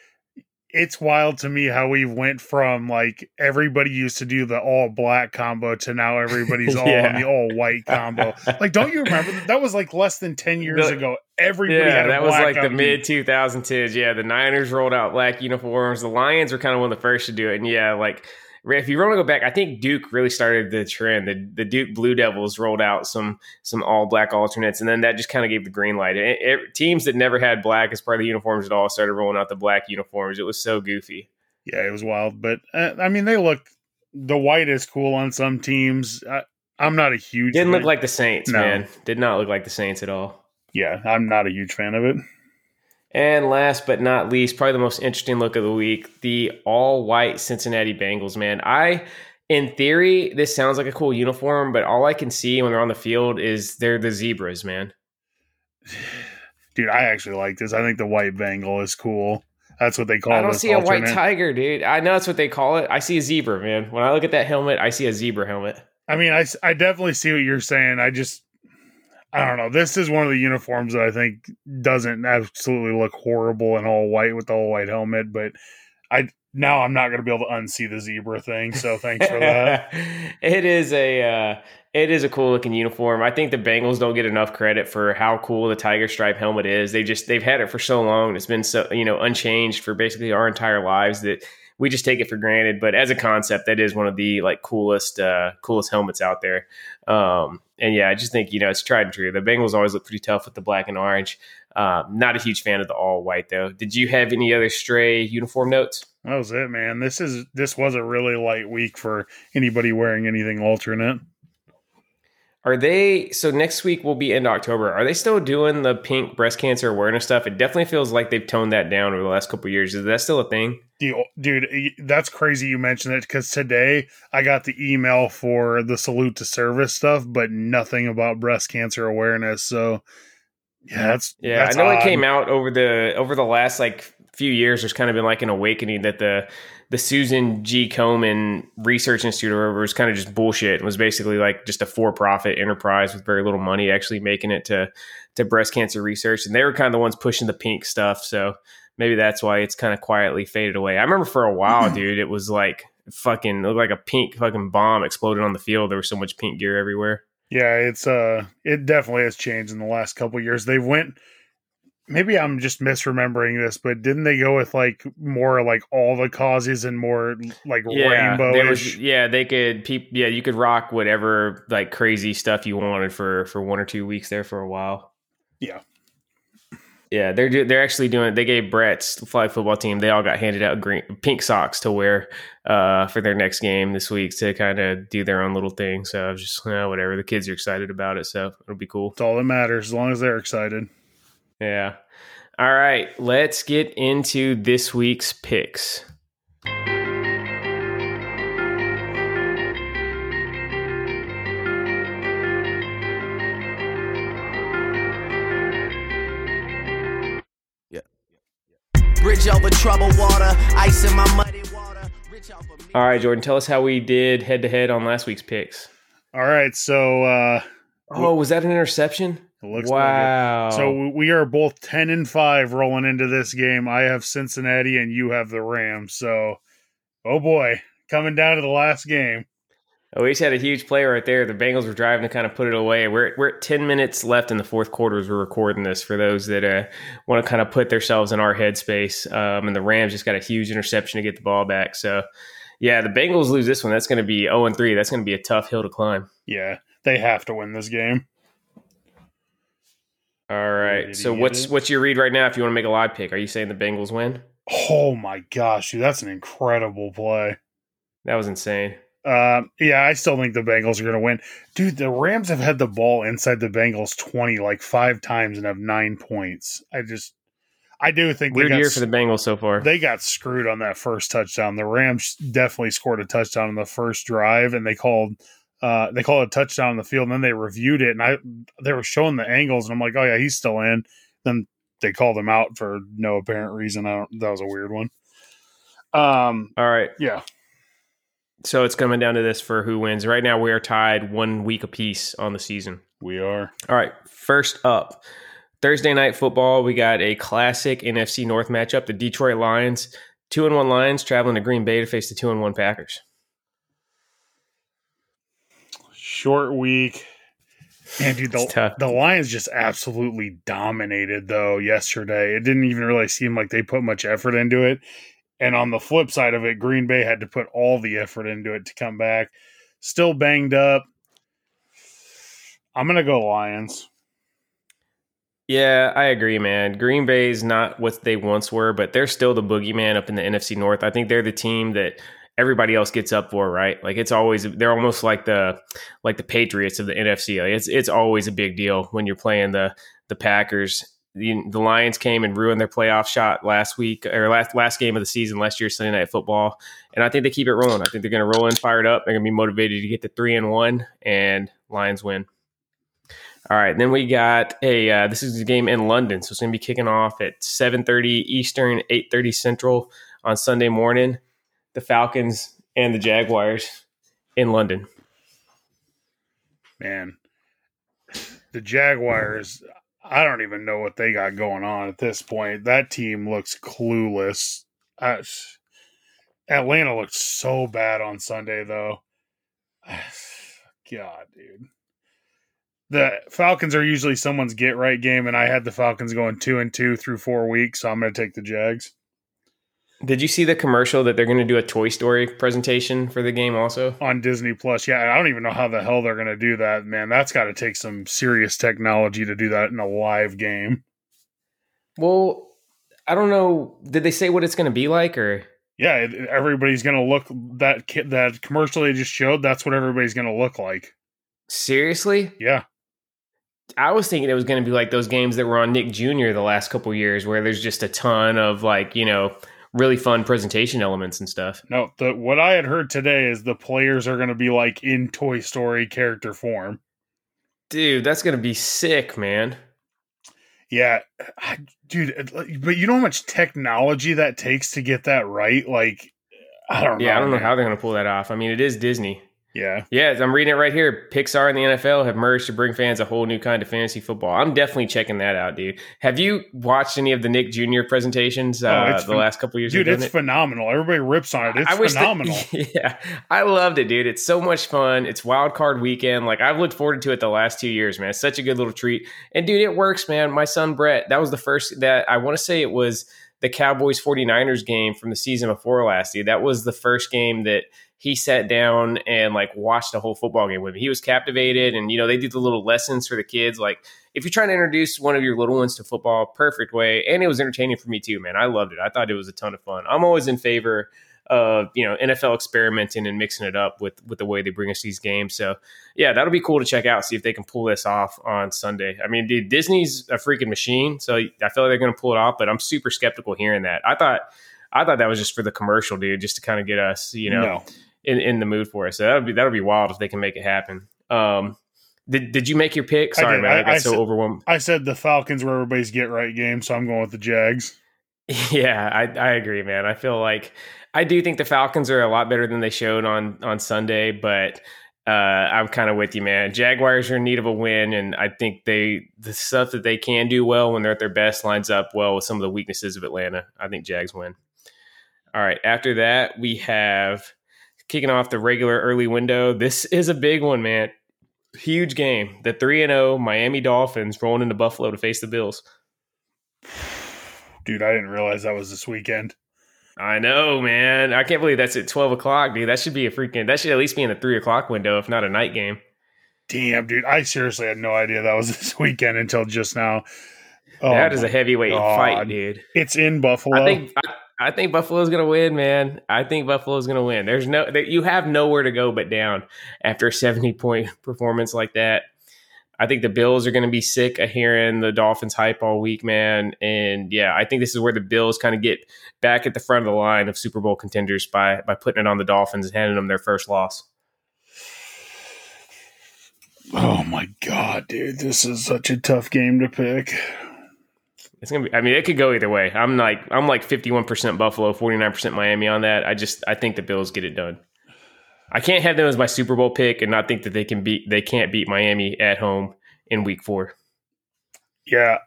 it's wild to me how we went from like everybody used to do the all black combo to now everybody's all Yeah. on the all white combo like don't you remember that? that was like less than 10 years The- ago everybody yeah, had a that was like the mid 2010s. Yeah, the Niners rolled out black uniforms. The Lions were kind of one of the first to do it. And yeah, like if you want to go back, I think Duke really started the trend. The, the Duke Blue Devils rolled out some some all black alternates, and then that just kind of gave the green light. It, it- teams that never had black as part of the uniforms at all started rolling out the black uniforms. It was so goofy. yeah it was wild but uh, i mean they look the white is cool on some teams I, i'm not a huge Didn't look like the Saints, No. man. Did not look like the Saints at all. yeah i'm not a huge fan of it And last but not least, probably the most interesting look of the week, the all white Cincinnati Bengals, man. I in theory, this sounds like a cool uniform, but all I can see when they're on the field is they're the zebras, man. dude i actually like this i think the white bengal is cool that's what they call it. I don't see a white tiger, dude. I know that's what they call it. I see a zebra, man. When I look at that helmet, I see a zebra helmet. I mean, I, I definitely see what you're saying. I just, I don't know. This is one of the uniforms that I think doesn't absolutely look horrible in all white with the all white helmet, but I now I'm not going to be able to unsee the zebra thing. So thanks for that. it is a uh, it is a cool looking uniform. I think the Bengals don't get enough credit for how cool the tiger stripe helmet is. They just they've had it for so long. It's been so you know unchanged for basically our entire lives that we just take it for granted. But as a concept, that is one of the like coolest uh, coolest helmets out there. Um, and yeah, I just think you know it's tried and true. The Bengals always look pretty tough with the black and orange. Uh, not a huge fan of the all white though. Did you have any other stray uniform notes? That was it, man. This is this was a really light week for anybody wearing anything alternate. Are they so next week will be end October? Are they still doing the pink breast cancer awareness stuff? It definitely feels like they've toned that down over the last couple years. Is that still a thing? Dude, that's crazy you mentioned it because today I got the email for the salute to service stuff, but nothing about breast cancer awareness. So, yeah, that's Yeah, that's I know odd. it came out over the over the last like few years. There's kind of been like an awakening that the the Susan G. Komen Research Institute or whatever was kind of just bullshit. It was basically like just a for profit enterprise with very little money actually making it to to breast cancer research, and they were kind of the ones pushing the pink stuff. So maybe that's why it's kind of quietly faded away. I remember for a while, dude, it was like fucking it looked like a pink fucking bomb exploded on the field. There was so much pink gear everywhere. Yeah, it's uh it definitely has changed in the last couple years. They went maybe I'm just misremembering this, but didn't they go with like more like all the causes and more like Yeah, rainbow there yeah, they could. Peop, yeah, you could rock whatever like crazy stuff you wanted for for one or two weeks there for a while. Yeah. Yeah, they're do- they're actually doing. They gave Brett's flag football team. They all got handed out green pink socks to wear uh, for their next game this week to kind of do their own little thing. So I was just eh, whatever. The kids are excited about it, so it'll be cool. It's all that matters as long as they're excited. Yeah. All right, let's get into this week's picks. Yeah. Bridge over troubled water, ice in my muddy water. Rich off of me. All right, Jordan, tell us how we did head to head on last week's picks. All right, so uh Oh, was that an interception? It looks like wow. it. So we are both 10 and 5 rolling into this game. I have Cincinnati and you have the Rams. So oh boy, coming down to the last game. Oh, we just had a huge play right there. The Bengals were driving to kind of put it away. We're we're at ten minutes left in the fourth quarter as we're recording this. For those that uh, want to kind of put themselves in our headspace, um, and the Rams just got a huge interception to get the ball back. So, yeah, the Bengals lose this one. That's going to be zero and three. That's going to be a tough hill to climb. Yeah, they have to win this game. All right. So what's it? what's your read right now? If you want to make a live pick, are you saying the Bengals win? Oh my gosh, dude, that's an incredible play. That was insane. Um, yeah, I still think the Bengals are going to win. Dude, the Rams have had the ball inside the Bengals 20 like five times and have nine points. I just, I do think they Weird got, year for the Bengals so far. they got screwed on that first touchdown. The Rams definitely scored a touchdown on the first drive and they called, uh, they called a touchdown on the field and then they reviewed it and I, they were showing the angles and I'm like, oh yeah, he's still in. Then they called him out for no apparent reason. I don't, that was a weird one. Um, All right. yeah. So it's coming down to this for who wins. Right now we are tied one week apiece on the season. We are. All right, first up, Thursday night football. We got a classic NFC North matchup: the Detroit Lions, two and one Lions traveling to Green Bay to face the two and one Packers. Short week. And dude, It's the, the Lions just absolutely dominated though yesterday. It didn't even really seem like they put much effort into it. And on the flip side of it, Green Bay had to put all the effort into it to come back. Still banged up. I'm gonna go Lions. Yeah, I agree, man. Green Bay's not what they once were, but they're still the boogeyman up in the NFC North. I think they're the team that everybody else gets up for, right? Like it's always they're almost like the like the Patriots of the NFC. Like it's it's always a big deal when you're playing the the Packers. The, the Lions came and ruined their playoff shot last week or last last game of the season last year Sunday Night Football, and I think they keep it rolling. I think they're going to roll in fired up. They're going to be motivated to get the three and one, and Lions win. All right, then we got a uh, this is a game in London, so it's going to be kicking off at 7:30 Eastern, 8:30 Central on Sunday morning. The Falcons and the Jaguars in London. Man. The Jaguars, I don't even know what they got going on at this point. That team looks clueless. Uh, Atlanta looked so bad on Sunday, though. God, dude. The Falcons are usually someone's get right game, and I had the Falcons going two and two through four weeks, so I'm going to take the Jags. Did you see the commercial that they're going to do a Toy Story presentation for the game also? on Disney Plus. Yeah, I don't even know how the hell they're going to do that, man. That's got to take some serious technology to do that in a live game. Well, I don't know. Did they say what it's going to be like or Yeah, everybody's going to look that ki- that commercial they just showed. That's what everybody's going to look like. seriously? Yeah, I was thinking it was going to be like those games that were on Nick Jr. the last couple years where there's just a ton of like, you know, really fun presentation elements and stuff. no. The what I had heard today is the players are going to be like in Toy Story character form. Dude, that's going to be sick, man. Yeah, I, dude. But you know how much technology that takes to get that right? Like, I don't know. Yeah, I don't know how they're going to pull that off. I mean, it is Disney. Yeah. Yeah, I'm reading it right here. Pixar and the NFL have merged to bring fans a whole new kind of fantasy football. I'm definitely checking that out, dude. Have you watched any of the Nick Jr. presentations uh, Oh, the phen- last couple years? Dude, it's it? phenomenal. Everybody rips on it. It's I wish that- yeah, I loved it, dude. It's so much fun. It's wild card weekend. Like I've looked forward to it the last two years, man. It's such a good little treat. And dude, it works, man. My son Brett, that was the first that I want to say it was the Cowboys 49ers game from the season before last year. That was the first game that he sat down and like watched the whole football game with me. He was captivated and you know, they do the little lessons for the kids like if you're trying to introduce one of your little ones to football, perfect way. And it was entertaining for me too, man. I loved it. I thought it was a ton of fun. I'm always in favor of you know NFL experimenting and mixing it up with with the way they bring us these games. So yeah, that'll be cool to check out. See if they can pull this off on Sunday. I mean, dude, Disney's a freaking machine, so I feel like they're going to pull it off. But I'm super skeptical hearing that. I thought I thought that was just for the commercial, dude, just to kind of get us, you know, no. In, in the mood for it. So that'll be that'll be wild if they can make it happen. Um, did did you make your pick? Sorry, did. man, I, I- got I so said- overwhelmed. I said the Falcons were everybody's get right game, so I'm going with the Jags. Yeah, I, I agree, man. I feel like I do think the Falcons are a lot better than they showed on on Sunday, but uh, I'm kind of with you, man. Jaguars are in need of a win, and I think they the stuff that they can do well when they're at their best lines up well with some of the weaknesses of Atlanta. I think Jags win. All right, after that we have kicking off the regular early window. This is a big one, man. Huge game. The three and zero Miami Dolphins rolling into Buffalo to face the Bills. Dude, I didn't realize that was this weekend. I know, man. I can't believe that's at twelve o'clock, dude. That should be a freaking. That should at least be in the three o'clock window, if not a night game. Damn, dude, I seriously had no idea that was this weekend until just now. Oh, that is a heavyweight God. fight, dude. It's in Buffalo. I think. I, I think Buffalo's gonna win, man. I think Buffalo's gonna win. There's no. You have nowhere to go but down after a seventy point performance like that. I think the Bills are going to be sick of hearing the Dolphins hype all week, man. And yeah, I think this is where the Bills kind of get back at the front of the line of Super Bowl contenders by by putting it on the Dolphins and handing them their first loss. Oh my god, dude, this is such a tough game to pick. It's gonna be. I mean, it could go either way. I'm like I'm like 51 percent Buffalo, 49 percent Miami on that. I just I think the Bills get it done. I can't have them as my Super Bowl pick and not think that they can beat they can't beat Miami at home in Week Four. Yeah,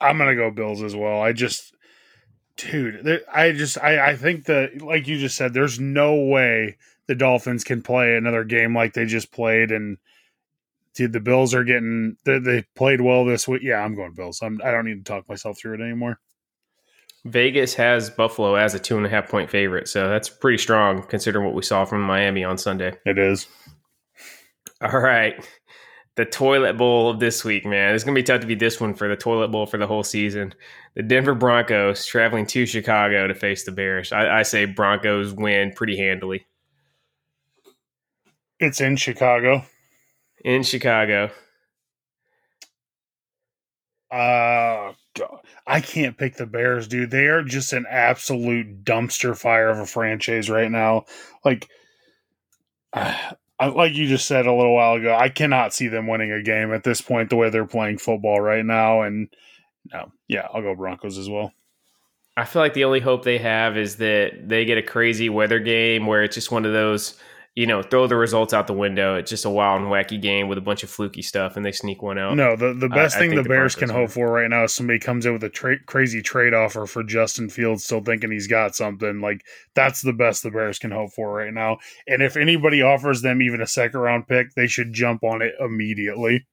I'm gonna go Bills as well. I just, dude, I just, I, I think that, like you just said, there's no way the Dolphins can play another game like they just played, and dude, the Bills are getting, they, they played well this week. Yeah, I'm going Bills. I'm, I don't need to talk myself through it anymore. Vegas has Buffalo as a two and a half point favorite, so that's pretty strong considering what we saw from Miami on Sunday. It is. All right. The toilet bowl of this week, man. It's going to be tough to be this one for the toilet bowl for the whole season. The Denver Broncos traveling to Chicago to face the Bears. I, I say Broncos win pretty handily It's in Chicago. In Chicago. Uh, I can't pick the Bears, dude. They are just an absolute dumpster fire of a franchise right now. Like, uh, I- like you just said a little while ago, I cannot see them winning a game at this point. The way they're playing football right now, and no, yeah, I'll go Broncos as well. I feel like the only hope they have is that they get a crazy weather game where it's just one of those, you know, throw the results out the window. It's just a wild and wacky game with a bunch of fluky stuff and they sneak one out. No, the the best I thing the the Bears can hope for right now is somebody comes in with a tra- crazy trade offer for Justin Fields, still thinking he's got something. Like that's the best the Bears can hope for right now. And if anybody offers them even a second round pick, they should jump on it immediately.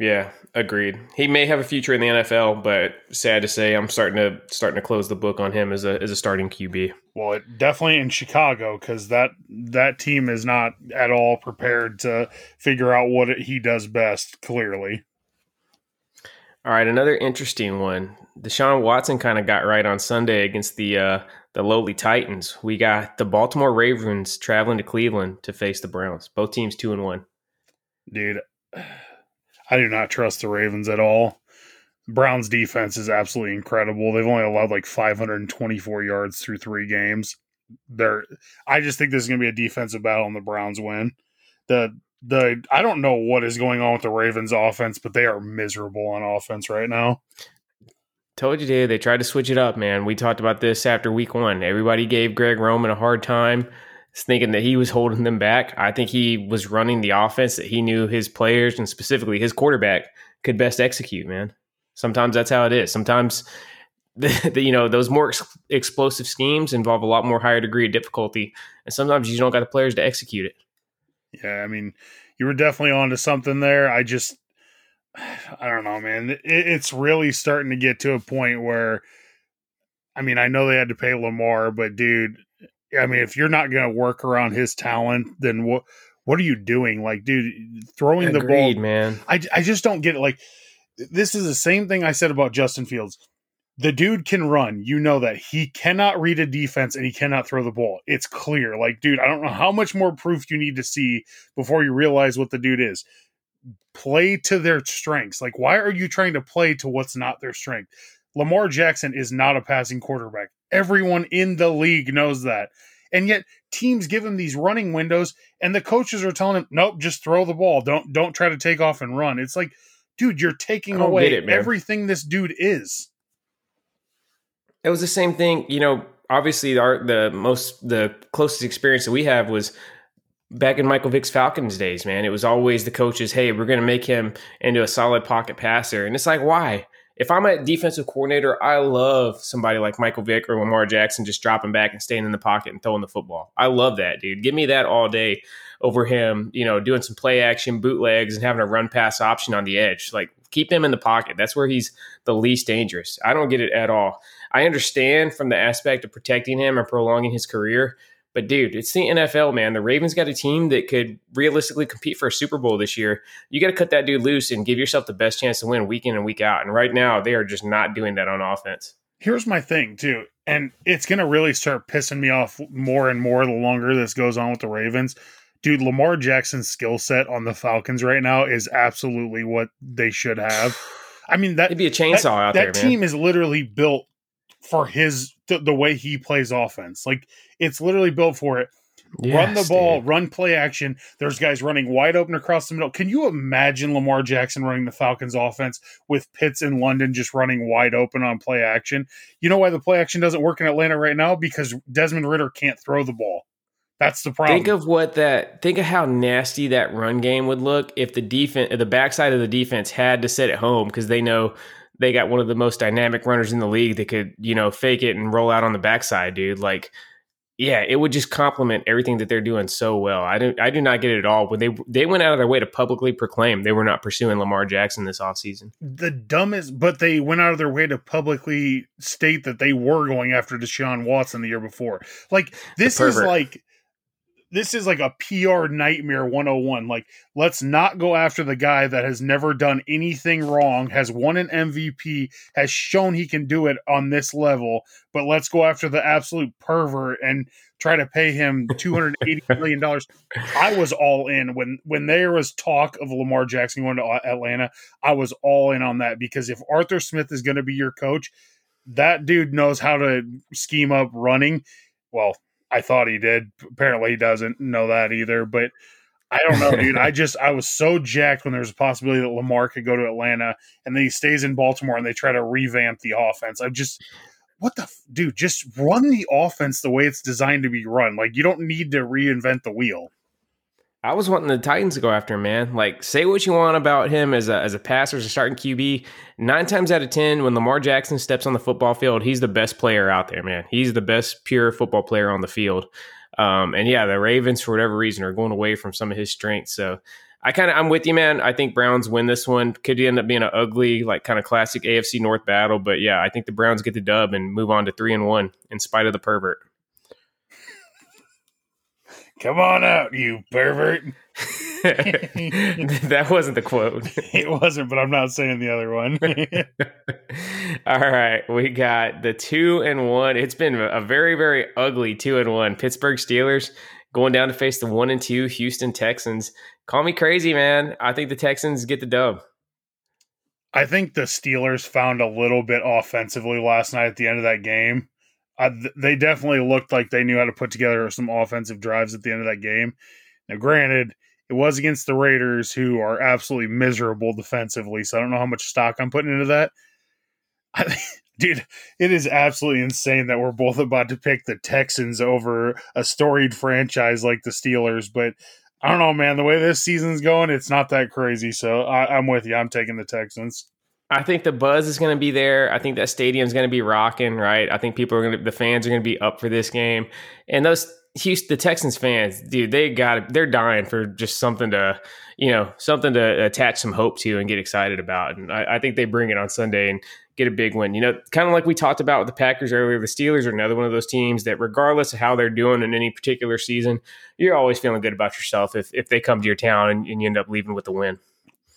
Yeah, agreed. He may have a future in the NFL, but sad to say, I'm starting to starting to close the book on him as a as a starting QB. Well, it, definitely in Chicago because that that team is not at all prepared to figure out what it, he does best. Clearly, All right, another interesting one. Deshaun Watson kind of got right on Sunday against the uh, the lowly Titans. We got the Baltimore Ravens traveling to Cleveland to face the Browns. Both teams two and one. dude, I do not trust the Ravens at all. Browns defense is absolutely incredible. They've only allowed like 524 yards through three games. They're I just think this is going to be a defensive battle and the Browns win. The the I don't know what is going on with the Ravens offense, but they are miserable on offense right now. Told you, dude. They tried to switch it up, man. We talked about this after week one. Everybody gave Greg Roman a hard time. Thinking that he was holding them back. I think he was running the offense that he knew his players and specifically his quarterback could best execute. Man, sometimes that's how it is. Sometimes the, the, you know those more ex- explosive schemes involve a lot more higher degree of difficulty, and sometimes you don't got the players to execute it. Yeah, I mean, you were definitely onto something there. I just, I don't know, man. It, it's really starting to get to a point where, I mean, I know they had to pay Lamar, but dude, I mean, if you're not going to work around his talent, then what? What are you doing? Like, dude, throwing Agreed, the ball, man. I, I just don't get it. Like, this is the same thing I said about Justin Fields the dude can run. You know that he cannot read a defense and he cannot throw the ball. It's clear. Like, dude, I don't know how much more proof you need to see before you realize what the dude is. Play to their strengths. Like, why are you trying to play to what's not their strength? Lamar Jackson is not a passing quarterback. Everyone in the league knows that. And yet teams give him these running windows and the coaches are telling him, "Nope, just throw the ball. Don't don't try to take off and run." It's like, dude, you're taking away it, everything this dude is it was the same thing. You know, obviously, our the most the closest experience that we have was back in Michael Vick's Falcons days. Man, it was always the coaches. Hey, we're going to make him into a solid pocket passer, and it's like, why? If I'm a defensive coordinator, I love somebody like Michael Vick or Lamar Jackson just dropping back and staying in the pocket and throwing the football. I love that, dude. Give me that all day over him, you know, doing some play action bootlegs and having a run pass option on the edge. Like keep him in the pocket. That's where he's the least dangerous. I don't get it at all. I understand from the aspect of protecting him and prolonging his career. But dude, it's the NFL, man. The Ravens got a team that could realistically compete for a Super Bowl this year. You got to cut that dude loose and give yourself the best chance to win week in and week out. And right now, they are just not doing that on offense. Here's my thing, too. And it's going to really start pissing me off more and more the longer this goes on with the Ravens. Dude, Lamar Jackson's skill set on the Falcons right now is absolutely what they should have. I mean, that would be a chainsaw that, out that there. That team is literally built for his th- the way he plays offense. Like it's literally built for it. Yes, run the ball, dude. run play action. There's guys running wide open across the middle. Can you imagine Lamar Jackson running the Falcons offense with Pitts in London just running wide open on play action? You know why the play action doesn't work in Atlanta right now? Because Desmond Ridder can't throw the ball. That's the problem. Think of what that. Think of how nasty that run game would look if the defense, the backside of the defense, had to sit at home because they know they got one of the most dynamic runners in the league that could, you know, fake it and roll out on the backside, dude. Like, yeah, it would just complement everything that they're doing so well. I do I do not get it at all. When they they went out of their way to publicly proclaim they were not pursuing Lamar Jackson this offseason. The dumbest but they went out of their way to publicly state that they were going after Deshaun Watson the year before. Like this is like this is like a PR nightmare 101. Like, let's not go after the guy that has never done anything wrong, has won an MVP, has shown he can do it on this level, but let's go after the absolute pervert and try to pay him 280 million dollars. I was all in when when there was talk of Lamar Jackson going to Atlanta. I was all in on that because if Arthur Smith is going to be your coach, that dude knows how to scheme up running. Well, I thought he did. Apparently, he doesn't know that either. But I don't know, dude. I just I was so jacked when there was a possibility that Lamar could go to Atlanta, and then he stays in Baltimore, and they try to revamp the offense. I'm just what the dude? Just run the offense the way it's designed to be run. Like you don't need to reinvent the wheel. I was wanting the Titans to go after him, man. Like, say what you want about him as a as a passer, as a starting QB. Nine times out of ten, when Lamar Jackson steps on the football field, he's the best player out there, man. He's the best pure football player on the field. Um, and yeah, the Ravens, for whatever reason, are going away from some of his strengths. So I kind of I'm with you, man. I think Browns win this one. Could end up being an ugly, like kind of classic AFC North battle, but yeah, I think the Browns get the dub and move on to three and one in spite of the pervert. Come on out, you pervert. that wasn't the quote. it wasn't, but I'm not saying the other one. All right, we got the two and one. It's been a very, very ugly two and one. Pittsburgh Steelers going down to face the one and two Houston Texans. Call me crazy, man. I think the Texans get the dub. I think the Steelers found a little bit offensively last night at the end of that game they definitely looked like they knew how to put together some offensive drives at the end of that game. Now, granted, it was against the Raiders, who are absolutely miserable defensively. So I don't know how much stock I'm putting into that. I, Dude, it is absolutely insane that we're both about to pick the Texans over a storied franchise like the Steelers. But I don't know, man. The way this season's going, it's not that crazy. So I, I'm with you. I'm taking the Texans. I think the buzz is going to be there. I think that stadium's going to be rocking, right? I think people are going to, the fans are going to be up for this game. And those Houston, the Texans fans, dude, they got. They're dying for just something to, you know, something to attach some hope to and get excited about. And I, I think they bring it on Sunday and get a big win. You know, kind of like we talked about with the Packers earlier, the Steelers are another one of those teams that, regardless of how they're doing in any particular season, you're always feeling good about yourself if, if they come to your town and, and you end up leaving with a win.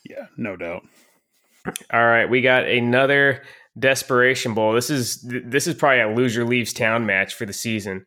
Yeah, no doubt. All right, we got another desperation bowl. This is this is probably a loser leaves town match for the season.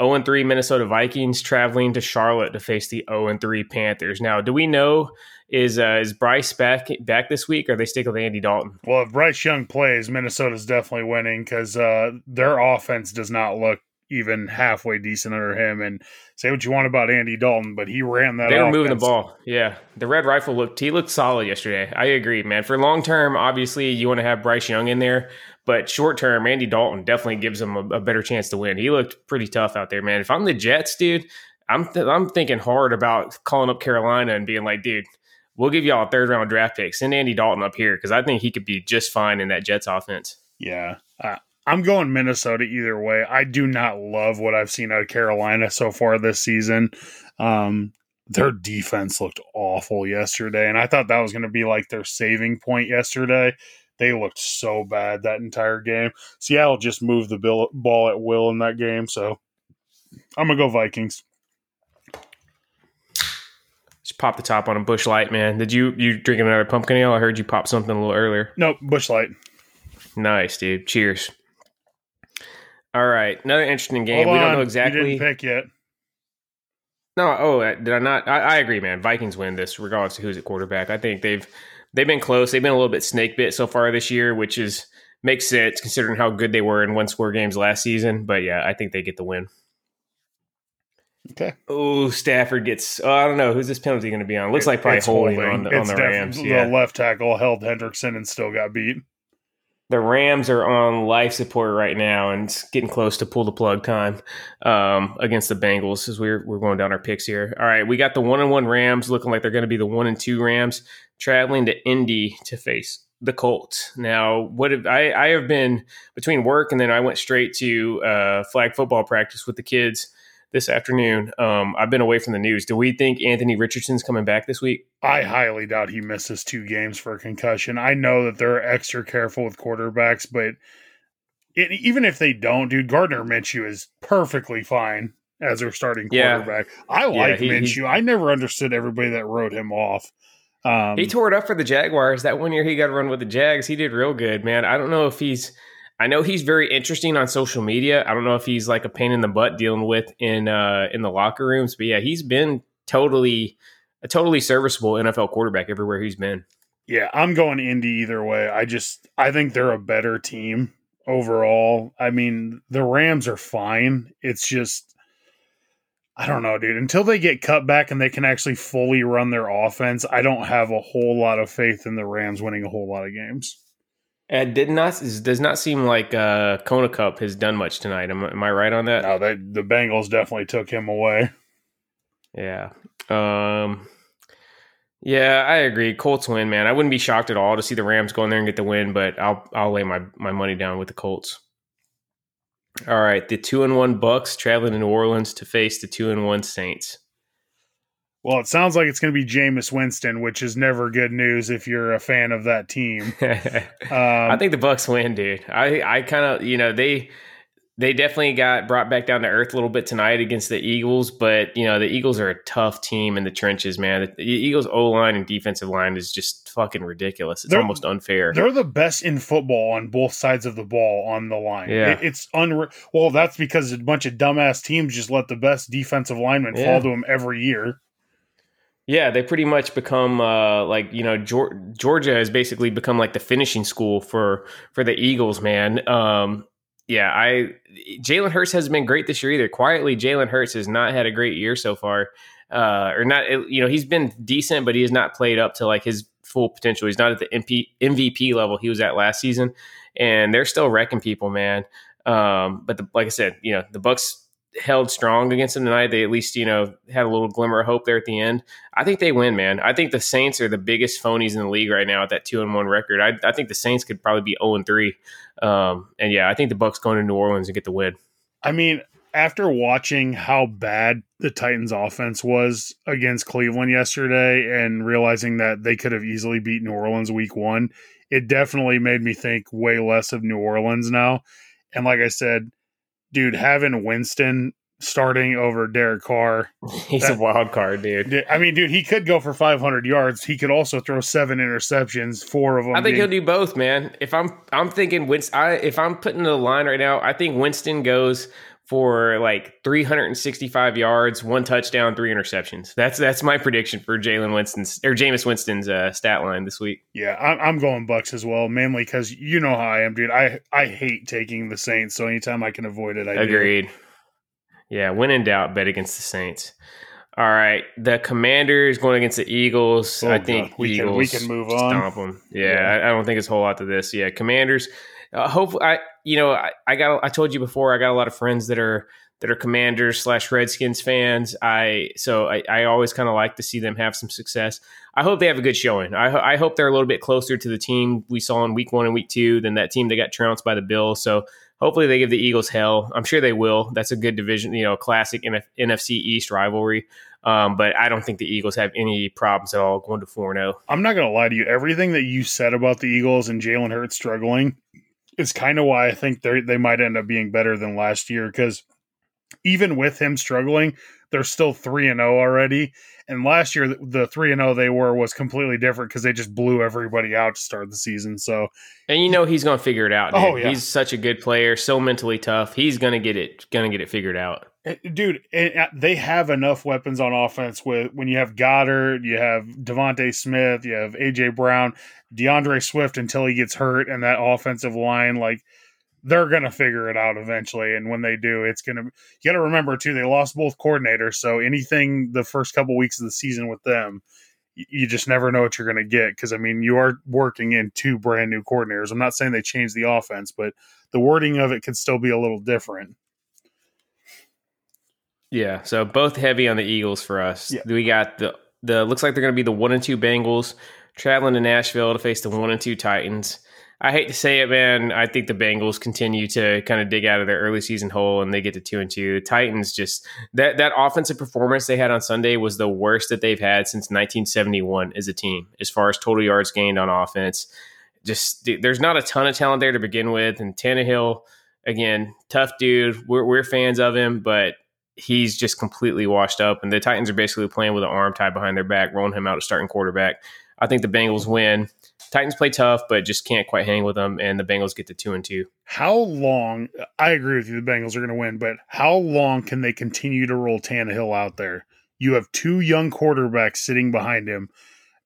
0 3 Minnesota Vikings traveling to Charlotte to face the 0 3 Panthers. Now, do we know is uh, is Bryce back back this week, or they stick with Andy Dalton? Well, if Bryce Young plays, Minnesota's definitely winning because uh, their offense does not look even halfway decent under him. And say what you want about Andy Dalton, but he ran that. They were offense. moving the ball. Yeah, the red rifle looked. He looked solid yesterday. I agree, man. For long term, obviously you want to have Bryce Young in there, but short term, Andy Dalton definitely gives them a, a, better chance to win. He looked pretty tough out there, man. If I'm the Jets, dude, I'm th- I'm thinking hard about calling up Carolina and being like, dude. We'll give y'all a third round draft pick. Send Andy Dalton up here because I think he could be just fine in that Jets offense. Yeah, uh, I'm going Minnesota either way. I do not love what I've seen out of Carolina so far this season. Um, their defense looked awful yesterday, and I thought that was going to be like their saving point yesterday. They looked so bad that entire game. Seattle just moved the ball at will in that game, so I'm gonna go Vikings. Just pop the top on a Busch Light, man. Did you you drinking another pumpkin ale? I heard you pop something a little earlier. Nope, Busch Light. Nice, dude. Cheers. All right, another interesting game. Hold we don't on. know exactly. You didn't pick yet. No, oh, uh, did I not? I, I, agree, man. Vikings win this, regardless of who's at quarterback. I think they've they've been close. They've been a little bit snake bit so far this year, which is makes sense considering how good they were in one score games last season. But yeah, I think they get the win. Okay. Oh, Stafford gets. Oh, I don't know who's this penalty going to be on. Looks like probably holding, holding, on the, on the Rams. Yeah. The left tackle held Hendrickson and still got beat. The Rams are on life support right now and it's getting close to pull the plug time um, against the Bengals as we're we're going down our picks here. All right, we got the one and one Rams looking like they're going to be the one and two Rams traveling to Indy to face the Colts. Now, what have, I I have been between work and then I went straight to uh, flag football practice with the kids this afternoon. Um, I've been away from the news. Do we think Anthony Richardson's coming back this week? I highly doubt he misses two games for a concussion. I know that they're extra careful with quarterbacks, but it, even if they don't, dude, Gardner Minshew is perfectly fine as their starting quarterback. Yeah. I like yeah, he, Minshew. He, I never understood everybody that wrote him off. Um, he tore it up for the Jaguars that one year. He got to run with the Jags. He did real good, man. I don't know if he's I know he's very interesting on social media. I don't know if he's like a pain in the butt dealing with in uh, in the locker rooms, but yeah, he's been totally a totally serviceable NFL quarterback everywhere he's been. Yeah, I'm going Indy either way. I just I think they're a better team overall. I mean, the Rams are fine. It's just I don't know, dude. Until they get cut back and they can actually fully run their offense, I don't have a whole lot of faith in the Rams winning a whole lot of games. It did not does not seem like uh, Kona Cup has done much tonight. Am, am I right on that? No, they, the Bengals definitely took him away. Yeah. Um, yeah, I agree. Colts win, man. I wouldn't be shocked at all to see the Rams go in there and get the win, but I'll I'll lay my, my money down with the Colts. All right, the two and one Bucks traveling to New Orleans to face the two and one Saints. Well, it sounds like it's going to be Jameis Winston, which is never good news if you're a fan of that team. um, I think the Bucks win, dude. I I kind of you know they they definitely got brought back down to earth a little bit tonight against the Eagles, but you know the Eagles are a tough team in the trenches, man. The Eagles O line and defensive line is just fucking ridiculous. It's almost unfair. They're the best in football on both sides of the ball on the line. Yeah, it, it's unreal. Well, that's because a bunch of dumbass teams just let the best defensive linemen yeah. fall to them every year. Yeah, they pretty much become uh, like you know Georgia has basically become like the finishing school for for the Eagles, man. Um, yeah, I Jalen Hurts has been great this year either. Quietly, Jalen Hurts has not had a great year so far, uh, or not. You know, he's been decent, but he has not played up to like his full potential. He's not at the MP, MVP level he was at last season. and they're still wrecking people, man. Um, but the, like I said, you know, the Bucks held strong against them tonight. They at least, you know, had a little glimmer of hope there at the end. I think they win, man. I think the Saints are the biggest phonies in the league right now at that two and one record. I, I think the Saints could probably be zero and three. Um, and yeah, I think the Bucks going to New Orleans and get the win. I mean, after watching how bad the Titans offense was against Cleveland yesterday and realizing that they could have easily beat New Orleans week one, it definitely made me think way less of New Orleans now. And like I said, dude, having Winston starting over Derek Carr. He's that, a wild card, dude. I mean, dude, he could go for 500 yards. He could also throw seven interceptions, four of them. I think being- he'll do both, man. If I'm, I'm thinking Winston. I, if I'm putting the line right now, I think Winston goes for like 365 yards, one touchdown, three interceptions. That's that's my prediction for Jalen Winston's or Jameis Winston's uh, stat line this week. Yeah, I'm, I'm going Bucks as well, mainly because you know how I am, dude. I I hate taking the Saints, so anytime I can avoid it, I agreed. Do. Yeah, when in doubt, bet against the Saints. All right, the Commanders going against the Eagles. Oh, I think we Eagles can we can move on. Stomp them. Yeah, yeah. I, I, don't think it's a whole lot to this. Yeah, Commanders. Uh, hopefully, I you know, I, I got I told you before, I got a lot of friends that are that are Commanders slash Redskins fans. I so I, I always kind of like to see them have some success. I hope they have a good showing. I, I hope they're a little bit closer to the team we saw in Week One and Week Two than that team that got trounced by the Bills. So hopefully they give the Eagles hell. I'm sure they will. That's a good division, you know, classic NF- NFC East rivalry. Um, but I don't think the Eagles have any problems at all going to four zero. Oh. I'm not going to lie to you. Everything that you said about the Eagles and Jalen Hurts struggling is kind of why I think they they might end up being better than last year because even with him struggling, they're still 3 and 0 already. And last year the 3 and 0 they were was completely different cuz they just blew everybody out to start the season. So And you know he's going to figure it out. Oh, dude. Oh yeah. He's such a good player, so mentally tough. He's going to get it going to get it figured out. Eh, dude, uh, they have enough weapons on offense with when you have Goedert you have DeVonta Smith, you have AJ Brown, D'Andre Swift until he gets hurt, and that offensive line, like they're gonna figure it out eventually. And when they do, it's gonna. You got to remember too, they lost both coordinators, so anything the first couple weeks of the season with them, you just never know what you're gonna get. Because I mean, you are working in two brand new coordinators. I'm not saying they changed the offense, but the wording of it could still be a little different. Yeah, so both heavy on the Eagles for us. Yeah. We got the the looks like they're going to be the one and two Bengals traveling to Nashville to face the one and two Titans. I hate to say it, man. I think the Bengals continue to kind of dig out of their early season hole and they get to two and two. The Titans just that that offensive performance they had on Sunday was the worst that they've had since 1971 as a team, as far as total yards gained on offense. Just there's not a ton of talent there to begin with, and Tannehill, again, tough dude. We're, we're fans of him, but he's just completely washed up. And the Titans are basically playing with an arm tied behind their back, rolling him out as starting quarterback. I think the Bengals win. Titans play tough, but just can't quite hang with them, and the Bengals get to two and two. How long? I agree with you. The Bengals are going to win, but how long can they continue to roll Tannehill out there? You have two young quarterbacks sitting behind him,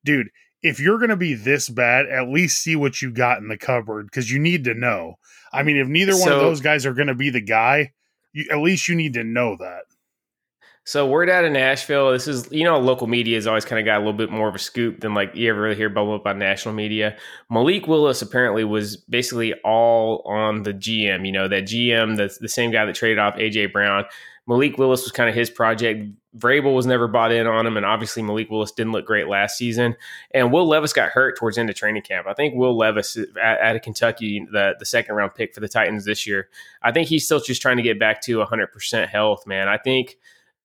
dude. If you're going to be this bad, at least see what you got in the cupboard because you need to know. I mean, if neither one so, of those guys are going to be the guy, you, at least you need to know that. So word out of Nashville, this is you know local media has always kind of got a little bit more of a scoop than like you ever really hear bubble up on national media. Malik Willis apparently was basically all on the GM. You know that GM, the the same guy that traded off AJ Brown. Malik Willis was kind of his project. Vrabel was never bought in on him, and obviously Malik Willis didn't look great last season. And Will Levis got hurt towards end of training camp. I think Will Levis out of Kentucky, the the second round pick for the Titans this year. I think he's still just trying to get back to 100 percent health. Man, I think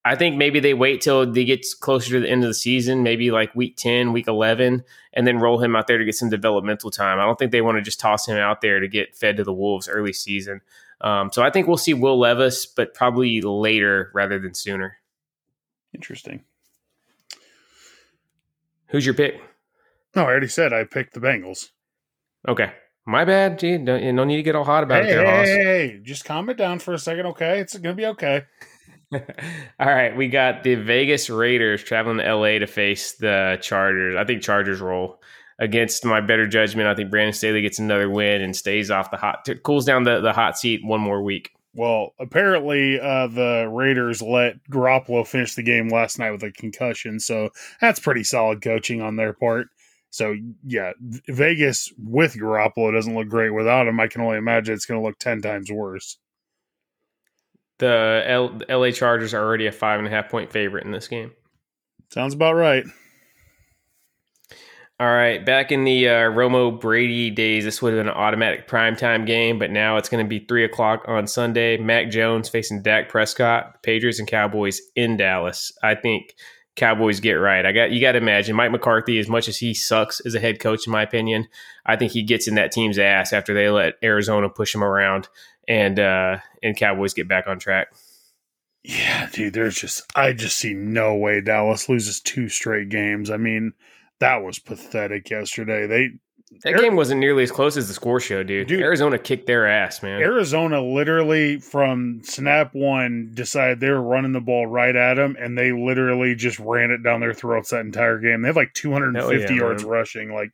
I think maybe they wait till they get closer to the end of the season, maybe like week 10, week 11, and then roll him out there to get some developmental time. I don't think they want to just toss him out there to get fed to the Wolves early season. Um, so I think we'll see Will Levis, but probably later rather than sooner. Interesting. Who's your pick? No, I already said I picked the Bengals. Okay. My bad. Gee, don't, no need to get all hot about hey, it there, hey, hey, just calm it down for a second, okay? It's going to be okay. All right, we got the Vegas Raiders traveling to LA to face the Chargers. I think Chargers roll against my better judgment. I think Brandon Staley gets another win and stays off the hot, cools down the, the hot seat one more week. Well, apparently uh, the Raiders let Garoppolo finish the game last night with a concussion, so that's pretty solid coaching on their part. So yeah, Vegas with Garoppolo doesn't look great. Without him, I can only imagine it's going to look ten times worse. The L- LA Chargers are already a five and a half point favorite in this game. Sounds about right. All right, back in the uh, Romo Brady days, this would have been an automatic primetime game, but now it's going to be three o'clock on Sunday. Mac Jones facing Dak Prescott, Patriots and Cowboys in Dallas. I think Cowboys get right. I got you got to imagine Mike McCarthy, as much as he sucks as a head coach, in my opinion, I think he gets in that team's ass after they let Arizona push him around and uh, and Cowboys get back on track. Yeah, dude, there's just I just see no way Dallas loses two straight games. I mean, that was pathetic yesterday. They That game wasn't nearly as close as the score show, dude. Dude. Arizona kicked their ass, man. Arizona literally from snap one decided they were running the ball right at them, and they literally just ran it down their throats that entire game. They had like 250 Hell yeah, yards man. rushing. Like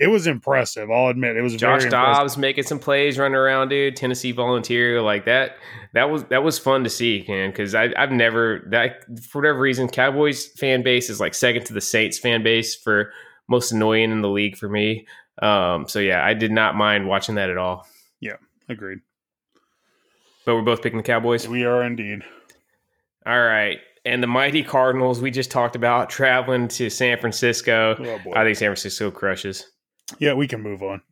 it was impressive. I'll admit it was Josh very impressive. Dobbs making some plays, running around, dude. Tennessee volunteer like that. That was that was fun to see, man. Because I've never that for whatever reason, Cowboys fan base is like second to the Saints fan base for most annoying in the league for me. Um, so yeah, I did not mind watching that at all. Yeah, agreed. But we're both picking the Cowboys. We are indeed. All right. And the mighty Cardinals we just talked about traveling to San Francisco. Oh. I think San Francisco crushes. Yeah, we can move on.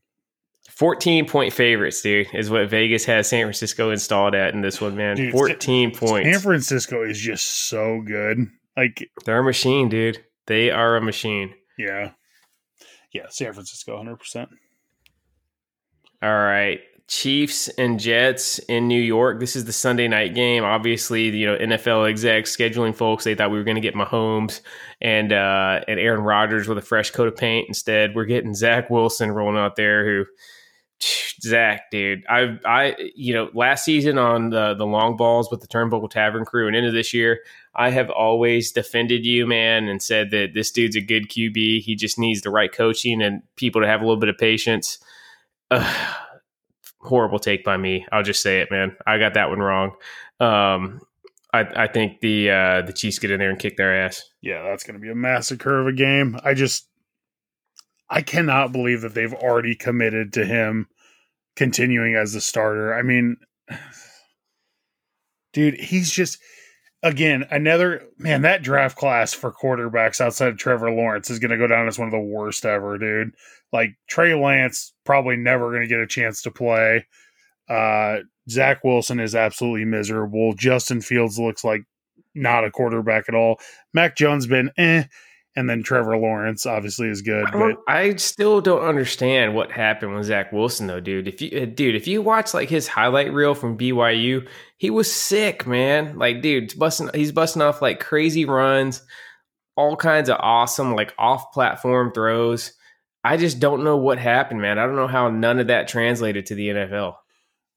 14 point favorites, dude, is what Vegas has San Francisco installed at in this one, man. Dude, 14 points. San Francisco is just so good. Like, They're a machine, dude. They are a machine. yeah, yeah, San Francisco, hundred percent. All right. Chiefs and Jets in New York. This is the Sunday night game. Obviously, you know, NFL execs, scheduling folks, they thought we were going to get Mahomes and uh, and Aaron Rodgers with a fresh coat of paint. Instead, we're getting Zach Wilson rolling out there who Zach, dude. I I you know, last season on the the long balls with the Turnbuckle Tavern crew and into this year, I have always defended you, man, and said that this dude's a good QB. He just needs the right coaching and people to have a little bit of patience. Ugh, horrible take by me. I'll just say it, man. I got that one wrong. Um, I, I think the uh, the Chiefs get in there and kick their ass. Yeah, that's going to be a massacre of a game. I just, I cannot believe that they've already committed to him continuing as the starter. I mean, dude, he's just, again, another, man, that draft class for quarterbacks outside of Trevor Lawrence is going to go down as one of the worst ever, dude. Like, Trey Lance probably never going to get a chance to play. Uh, Zach Wilson is absolutely miserable. Justin Fields looks like not a quarterback at all. Mac Jones been eh, and then Trevor Lawrence obviously is good, I, I still don't understand what happened with Zach Wilson though, dude. If you uh, dude, if you watch like his highlight reel from BYU, he was sick, man. Like, dude, he's busting, he's busting off like crazy runs, all kinds of awesome like off-platform throws. I just don't know what happened, man. I don't know how none of that translated to the NFL.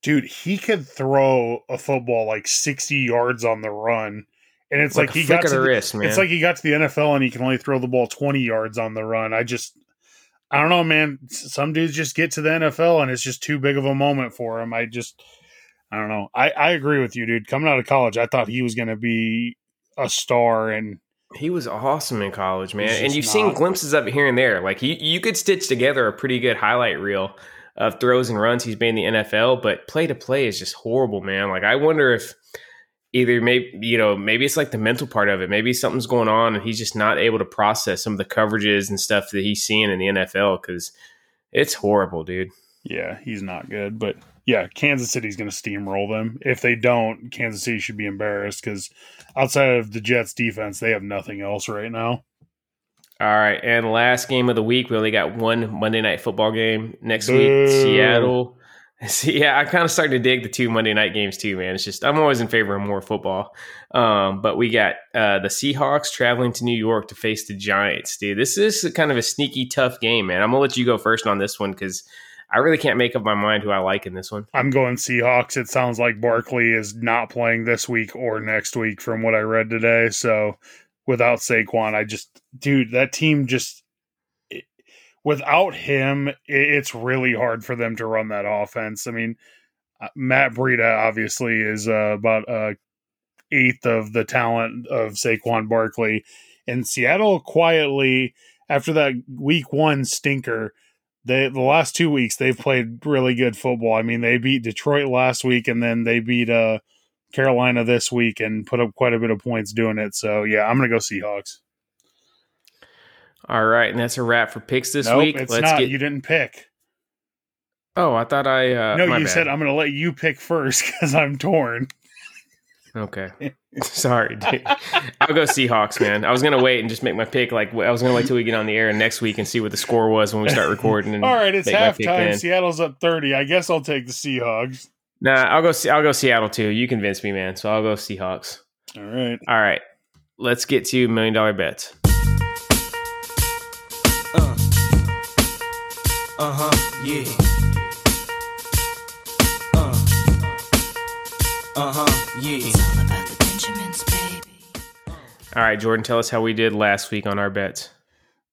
dude, he could throw a football like 60 yards on the run. And it's like, like, a he got of to the wrist, man. it's like he got to the NFL and he can only throw the ball 20 yards on the run. I just I don't know, man. Some dudes just get to the NFL and it's just too big of a moment for him. I just I don't know. I I agree with you, dude. Coming out of college, I thought he was going to be a star and He was awesome in college, man. And you've seen glimpses of it here and there. Like you, you could stitch together a pretty good highlight reel of throws and runs he's made in the NFL, but play to play is just horrible, man. Like I wonder if either maybe you know maybe it's like the mental part of it. Maybe something's going on and he's just not able to process some of the coverages and stuff that he's seeing in the NFL because it's horrible, dude. Yeah, he's not good. But yeah, Kansas City's going to steamroll them. If they don't, Kansas City should be embarrassed because outside of the Jets' defense, they have nothing else right now. All right, and last game of the week, we only got one Monday night football game next Boo. week. Seattle. See, yeah, I kind of started to dig the two Monday night games too, man. It's just I'm always in favor of more football. Um, but we got uh, the Seahawks traveling to New York to face the Giants, dude. This is kind of a sneaky, tough game, man. I'm gonna let you go first on this one because I really can't make up my mind who I like in this one. I'm going Seahawks. It sounds like Barkley is not playing this week or next week from what I read today. So without Saquon, I just, dude, that team just, without him, it's really hard for them to run that offense. I mean, uh, Matt Breida obviously is uh, about a eighth of the talent of Saquon Barkley. And Seattle quietly, after that week one stinker, they the last two weeks they've played really good football. I mean, they beat Detroit last week and then they beat uh Carolina this week and put up quite a bit of points doing it. So yeah, I'm gonna go Seahawks. All right, and that's a wrap for picks this nope, week. it's Let's not. get. You didn't pick. oh, I thought I. Uh, no, you bad. said I'm gonna let you pick first because I'm torn. Okay. Sorry, dude. I'll go Seahawks, man. I was gonna wait and just make my pick. Like I was gonna wait till we get on the air next week and see what the score was when we start recording. And All right, it's make my pick halftime. Seattle's up 30. I guess I'll take the Seahawks. Nah, I'll go. I'll go Seattle too. You convinced me, man. So I'll go Seahawks. All right. All right, let's get to million dollar bets. Uh-huh, yeah. Uh. Uh-huh, yeah. all about the Benjamins, baby. All right, Jordan, tell us how we did last week on our bets.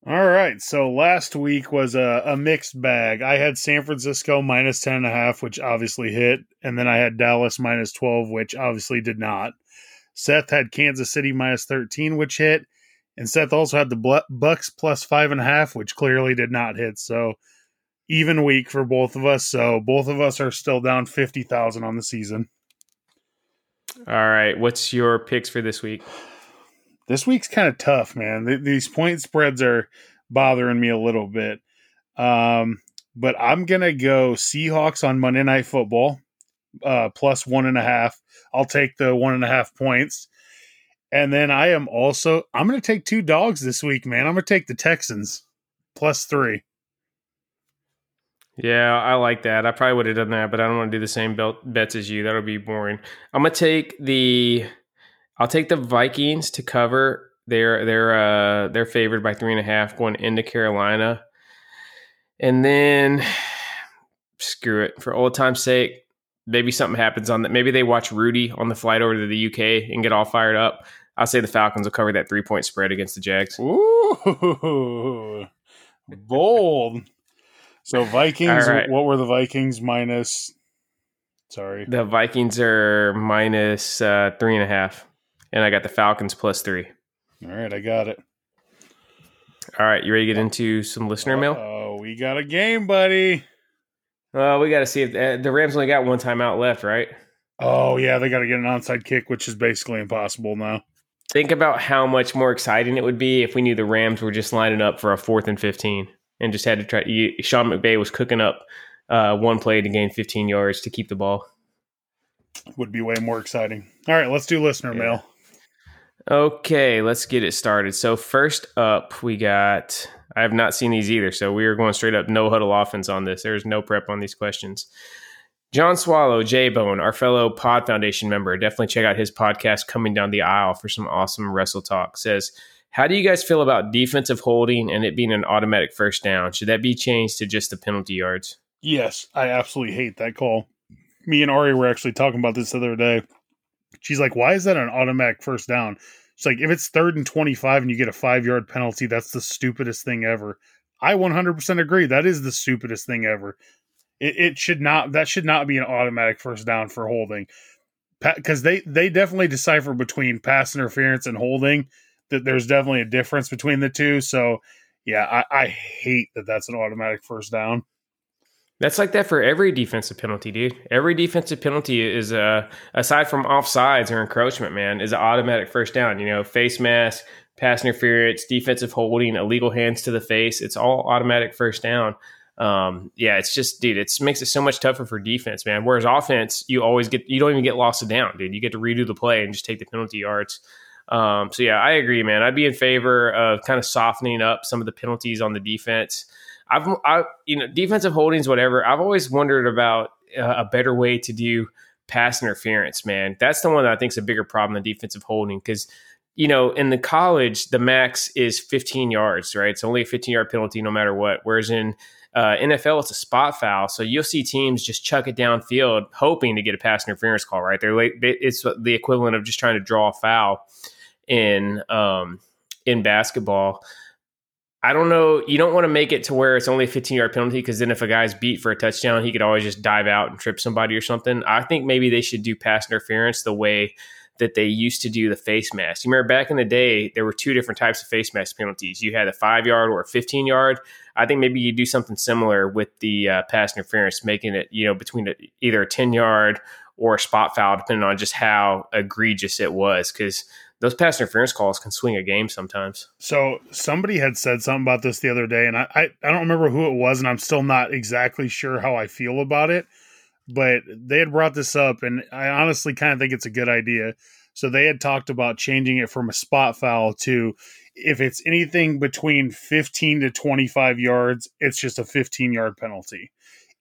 All right. So last week was a, a mixed bag. I had San Francisco minus 10 and a half, which obviously hit. And then I had Dallas minus 12, which obviously did not. Seth had Kansas City minus 13, which hit. And Seth also had the Blu- Bucks plus five and a half, which clearly did not hit. So even week for both of us. So both of us are still down 50,000 on the season. All right, what's your picks for this week? this week's kind of tough, man. Th- these point spreads are bothering me a little bit. Um, but I'm gonna go Seahawks on Monday Night Football, uh, plus one and a half. I'll take the one and a half points, and then I am also I'm gonna take two dogs this week, man. I'm gonna take the Texans plus three. Yeah, I like that. I probably would have done that, but I don't want to do the same belt bets as you. That'll be boring. I'm gonna take the I'll take the Vikings to cover. They're they're uh they're favored by three and a half going into Carolina. And then screw it. For old time's sake, maybe something happens on that. Maybe they watch Rudy on the flight over to the UK and get all fired up. I'll say the Falcons will cover that three point spread against the Jags. Ooh, bold. So Vikings. Right. What were the Vikings minus? Sorry. The Vikings are minus uh, three and a half, and I got the Falcons plus three. All right, I got it. All right, you ready to get into some listener mail? Oh, we got a game, buddy. Uh, we got to see if uh, the Rams only got one timeout left, right? Oh yeah, they got to get an onside kick, which is basically impossible now. Think about how much more exciting it would be if we knew the Rams were just lining up for a fourth and fifteen and just had to try. You, Sean McVay was cooking up uh, one play to gain fifteen yards to keep the ball. Would be way more exciting. All right, let's do listener Yeah. mail. Okay, let's get it started. So first up, we got. I have not seen these either, so we are going straight up no huddle offense on this. There's no prep on these questions. John Swallow, J Bone, our fellow Pod Foundation member, definitely check out his podcast, Coming Down the Aisle, for some awesome wrestle talk. Says, How do you guys feel about defensive holding and it being an automatic first down? Should that be changed to just the penalty yards? Yes, I absolutely hate that call. Me and Ari were actually talking about this the other day. She's like, "Why is that an automatic first down?" She's like, "If it's third and twenty-five and you get a five-yard penalty, that's the stupidest thing ever." I 100% agree. That is the stupidest thing ever. It, it should not. That should not be an automatic first down for holding, because they they definitely decipher between pass interference and holding. That there's definitely a difference between the two. So, yeah, I, I hate that that's an automatic first down. That's like that for every defensive penalty, dude. Every defensive penalty is uh aside from offsides or encroachment, man, is an automatic first down. You know, face mask, pass interference, defensive holding, illegal hands to the face. It's all automatic first down. Um, yeah, it's just, dude, it makes it so much tougher for defense, man. Whereas offense, you always get, you don't even get lost down, dude. You get to redo the play and just take the penalty yards. Um, so yeah, I agree, man. I'd be in favor of kind of softening up some of the penalties on the defense. I've, I, you know, defensive holdings, whatever. I've always wondered about uh, a better way to do pass interference, man. That's the one that I think is a bigger problem than defensive holding because, you know, in the college, the max is 15 yards, right? It's only a 15 yard penalty no matter what. Whereas in uh, NFL, it's a spot foul. So you'll see teams just chuck it downfield hoping to get a pass interference call, right? They're late, it's the equivalent of just trying to draw a foul in um, in basketball. I don't know. You don't want to make it to where it's only a 15 yard penalty because then if a guy's beat for a touchdown, he could always just dive out and trip somebody or something. I think maybe they should do pass interference the way that they used to do the face mask. You remember back in the day, there were two different types of face mask penalties. You had a five yard or a 15 yard. I think maybe you do something similar with the uh, pass interference, making it, you know, between a, either a 10 yard or a spot foul, depending on just how egregious it was. Because those pass interference calls can swing a game sometimes. So somebody had said something about this the other day, and I, I, I don't remember who it was, and I'm still not exactly sure how I feel about it. But they had brought this up, and I honestly kind of think it's a good idea. So they had talked about changing it from a spot foul to if it's anything between 15 to 25 yards, it's just a 15 yard penalty.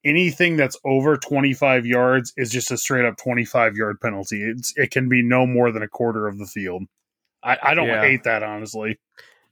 Anything that's over 25 yards is just a straight up 25 yard penalty. It's, it can be no more than a quarter of the field. I, I don't Yeah. hate that, honestly.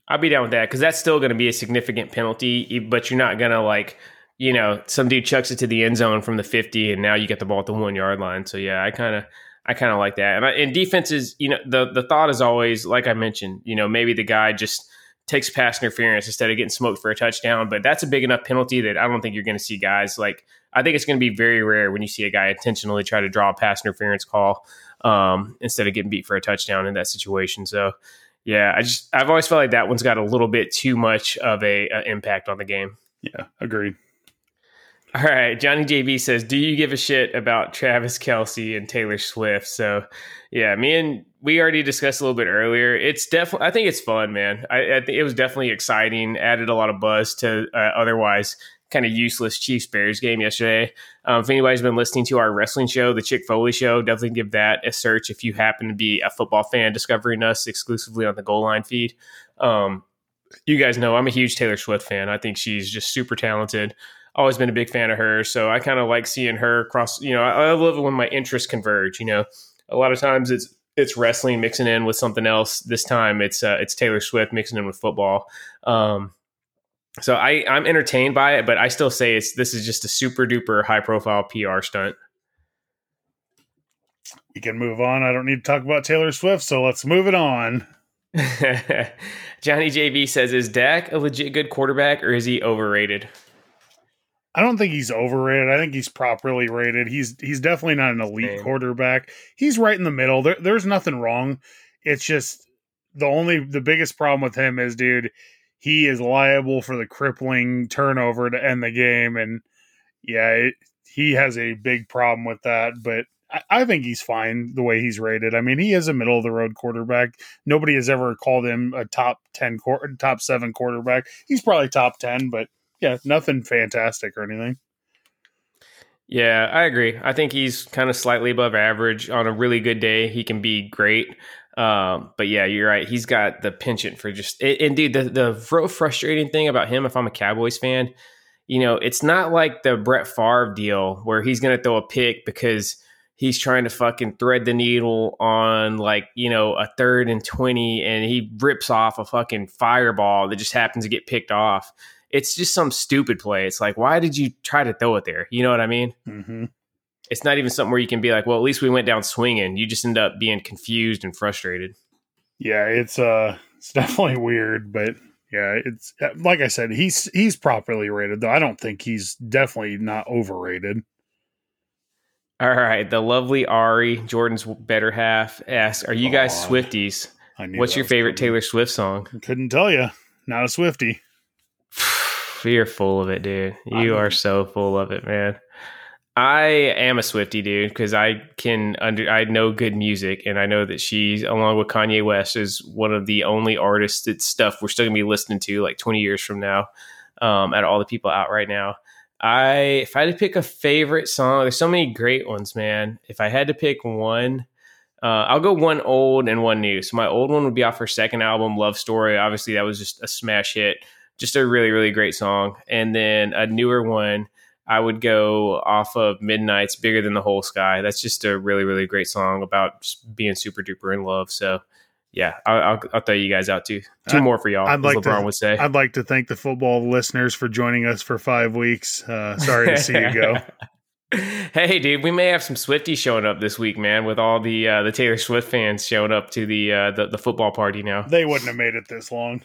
I'll be down with that because that's still going to be a significant penalty, but you're not going to like, you know, some dude chucks it to the end zone from the 50 and now you get the ball at the one yard line. So yeah, I kind of, I kind of like that. And I, in defenses, you know, the, the thought is always, like I mentioned, you know, maybe the guy just takes pass interference instead of getting smoked for a touchdown, but that's a big enough penalty that I don't think you're going to see guys like, I think it's going to be very rare when you see a guy intentionally try to draw a pass interference call um, instead of getting beat for a touchdown in that situation. So, yeah, I just I've always felt like that one's got a little bit too much of a, a impact on the game. Yeah, agreed. All right, Johnny JB says, "Do you give a shit about Travis Kelce and Taylor Swift?" So, yeah, me and we already discussed a little bit earlier. It's definitely, I think it's fun, man. I, I think it was definitely exciting. Added a lot of buzz to uh, otherwise kind of useless Chiefs Bears game yesterday. Um, if anybody's been listening to our wrestling show, the Chick Foley show, definitely give that a search if you happen to be a football fan discovering us exclusively on the goal line feed. Um, you guys know I'm a huge Taylor Swift fan. I think she's just super talented. Always been a big fan of her, so I kind of like seeing her cross. You know, I, I love it when my interests converge. You know, a lot of times it's it's wrestling mixing in with something else. This time it's uh, it's Taylor Swift mixing in with football. Um, so I I'm entertained by it, but I still say it's this is just a super duper high profile PR stunt. We can move on. I don't need to talk about Taylor Swift, so let's move it on. Johnny JV says, "Is Dak a legit good quarterback or is he overrated?" I don't think he's overrated. I think he's properly rated. He's he's definitely not an elite Same. quarterback. He's right in the middle. There, there's nothing wrong. It's just the only the biggest problem with him is, dude, he is liable for the crippling turnover to end the game, and yeah, it, he has a big problem with that. But I, I think he's fine the way he's rated. I mean, he is a middle of the road quarterback. Nobody has ever called him a top ten, top seven quarterback. He's probably top ten, but yeah, nothing fantastic or anything. Yeah, I agree. I think he's kind of slightly above average. On a really good day, he can be great. Um, but yeah, you're right. He's got the penchant for just. And and dude, the the real frustrating thing about him, if I'm a Cowboys fan, you know, it's not like the Brett Favre deal where he's going to throw a pick because he's trying to fucking thread the needle on like you know a third and twenty, and he rips off a fucking fireball that just happens to get picked off. It's just some stupid play. It's like, why did you try to throw it there? You know what I mean? Mm-hmm. it's not even something where you can be like, well, at least we went down swinging. You just end up being confused and frustrated. Yeah, it's uh, it's definitely weird, but yeah, it's like I said, he's he's properly rated though. I don't think he's definitely not overrated. All right, the lovely Ari, Jordan's better half, asks, "Are you guys Aw, Swifties? I knew What's your favorite coming. Taylor Swift song?" Couldn't tell you. Not a Swifty. You're full of it, dude. You are so full of it, man. I am a Swifty dude because I can under I know good music and I know that she's along with Kanye West is one of the only artists that stuff we're still gonna be listening to like 20 years from now. Um, out of all the people out right now, I if I had to pick a favorite song, there's so many great ones, man. If I had to pick one, uh, I'll go one old and one new. So my old one would be off her second album, Love Story. Obviously, that was just a smash hit, just a really really great song. And then a newer one, I would go off of Midnights "Bigger Than the Whole Sky." That's just a really really great song about being super duper in love. So yeah, I'll, I'll, I'll throw you guys out too. Two I- more for y'all, I'd like LeBron to- would say. I'd like to thank the football listeners for joining us for five weeks. Uh, sorry to see you go. hey, dude, we may have some Swifties showing up this week, man. With all the uh, the Taylor Swift fans showing up to the uh, the, the football party now. They wouldn't have made it this long.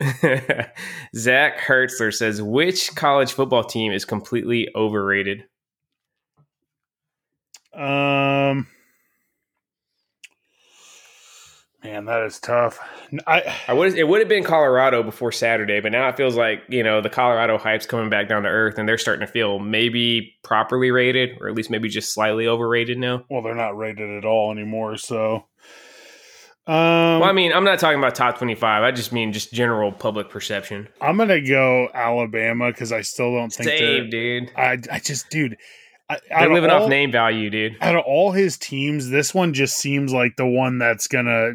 Zach Hertzler says, "Which college football team is completely overrated?" Um, Man, that is tough. I I would it would have been Colorado before Saturday, but now it feels like you know the Colorado hype's coming back down to earth, and they're starting to feel maybe properly rated, or at least maybe just slightly overrated now. well, they're not rated at all anymore. So, um, Well, I mean, I'm not talking about top 25. I just mean just general public perception. I'm gonna go Alabama because I still don't think Save, dude. I I just, dude, I, They're living all- off name value, dude. out of all his teams, this one just seems like the one that's gonna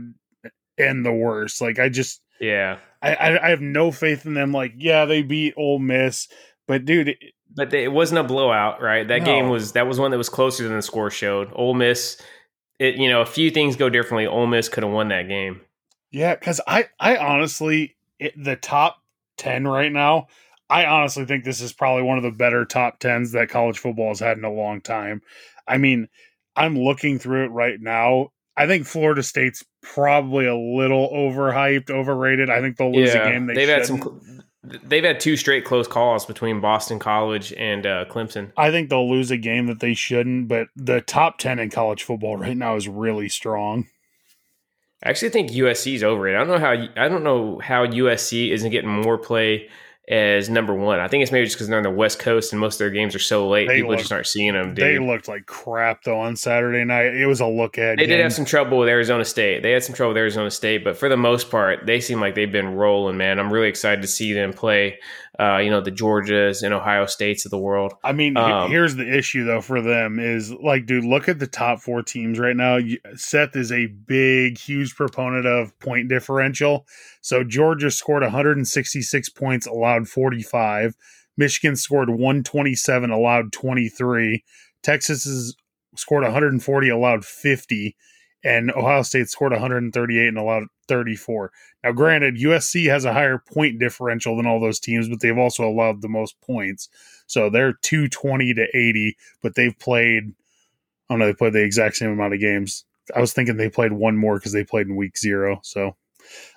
end the worst. Like I just, Yeah, I, I, I have no faith in them. Like, yeah, they beat Ole Miss, but dude, it- but they, it wasn't a blowout, right? That No. game was that was one that was closer than the score showed. Ole Miss, it you know a few things go differently. Ole Miss could have won that game. yeah, because I, I honestly, it, the top ten right now, I honestly think this is probably one of the better top tens that college football has had in a long time. I mean, I'm looking through it right now. I think Florida State's probably a little overhyped, overrated. I think they'll lose a game. They have had some. They've had two straight close calls between Boston College and uh, Clemson. I think they'll lose a game that they shouldn't, but the top 10 in college football right now is really strong. I actually think USC is over it. I don't know how I don't know how USC isn't getting more play as number one. I think it's maybe just because they're on the West Coast and most of their games are so late. They People look- just aren't seeing them. Dude. They looked like crap, though, on Saturday night. It was a look at. They did have some trouble with Arizona State. They had some trouble with Arizona State, but for the most part, they seem like they've been rolling. Man, I'm really excited to see them play. Uh, you know, the Georgias and Ohio States of the world. I mean, Um, here's the issue, though, for them is like, dude, look at the top four teams right now. Seth is a big, huge proponent of point differential. So Georgia scored 166 points, allowed 45. Michigan scored 127, allowed 23. Texas has scored 140, allowed 50. And Ohio State scored 138 and allowed 34. Now, granted, USC has a higher point differential than all those teams, but they've also allowed the most points. So they're 220 to 80, but they've played, I don't know, they played the exact same amount of games. I was thinking they played one more because they played in week zero. So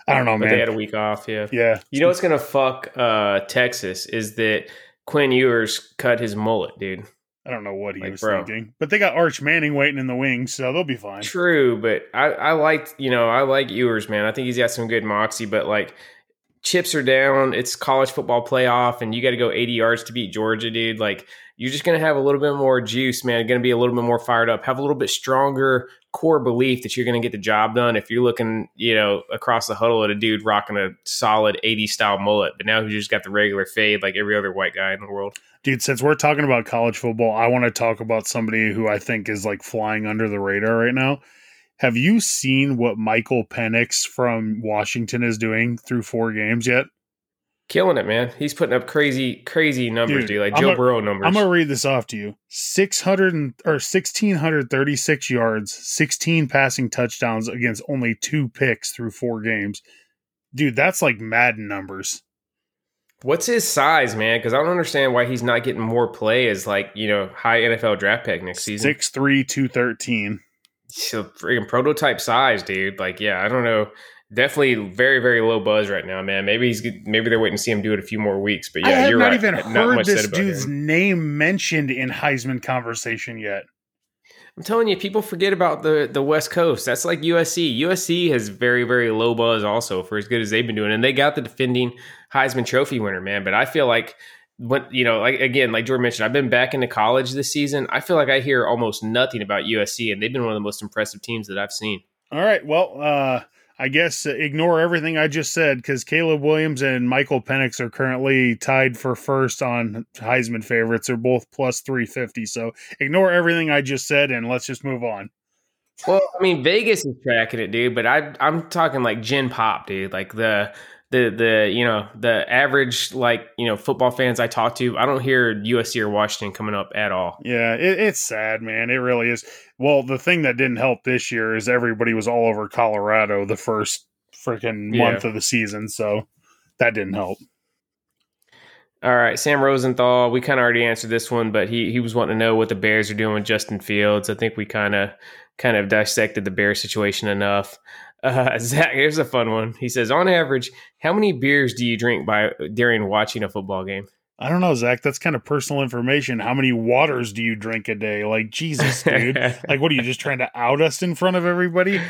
I don't know, But man. they had a week off. Yeah. yeah. You know what's gonna fuck uh, Texas is that Quinn Ewers cut his mullet, dude. I don't know what he Like, was bro. thinking. But they got Arch Manning waiting in the wings, so they'll be fine. True, but I, I liked, you know, I like Ewers, man. I think he's got some good moxie, but like chips are down. It's college football playoff, and you got to go 80 yards to beat Georgia, dude. Like you're just gonna have a little bit more juice, man. Gonna be a little bit more fired up. Have a little bit stronger core belief that you're gonna get the job done. If you're looking, you know, across the huddle at a dude rocking a solid 80 style mullet, but now he's just got the regular fade like every other white guy in the world. Dude, since we're talking about college football, I want to talk about somebody who I think is like flying under the radar right now. Have you seen what Michael Penix from Washington is doing through four games yet? Killing it, man. He's putting up crazy, crazy numbers, Dude, dude. Like I'm Joe a- Burrow numbers. I'm gonna read this off to you. Six hundred or sixteen hundred thirty six yards, sixteen passing touchdowns against only two picks through four games. Dude, that's like Madden numbers. What's his size, man? Because I don't understand why he's not getting more play as like you know high NFL draft pick next season. Six three two thirteen. So freaking prototype size, dude. Like, yeah, I don't know. Definitely very, very low buzz right now, man. Maybe he's maybe they're waiting to see him do it a few more weeks. But yeah, have you're not right. even Not heard much this said about dude's him. name mentioned in Heisman conversation yet. I'm telling you, people forget about the the West Coast. That's like USC. USC has very, very low buzz also for as good as they've been doing, and they got the defending Heisman Trophy winner, man. But I feel like when you know, like again, like Jordan mentioned, I've been back into college this season. I feel like I hear almost nothing about USC, and they've been one of the most impressive teams that I've seen. All right. Well, uh, I guess uh, ignore everything I just said because Caleb Williams and Michael Penix are currently tied for first on Heisman favorites. They're both plus 350. So ignore everything I just said and let's just move on. Well, I mean, Vegas is tracking it, dude. But I, I'm talking like gin Pop, dude. Like the, the, the, you know, the average like you know football fans I talk to, I don't hear USC or Washington coming up at all. Yeah, it, it's sad, man. It really is. Well, the thing that didn't help this year is everybody was all over Colorado the first freaking Yeah. month of the season. So that didn't help. All right, Sam Rosenthal. We kind of already answered this one, but he he was wanting to know what the Bears are doing with Justin Fields. I think we kind of kind of dissected the Bears situation enough. Uh, Zach, here's a fun one. He says, on average, how many beers do you drink by during watching a football game? I don't know, Zach. That's kind of personal information. How many waters do you drink a day? Like, Jesus, dude. like, what are you just trying to out us in front of everybody?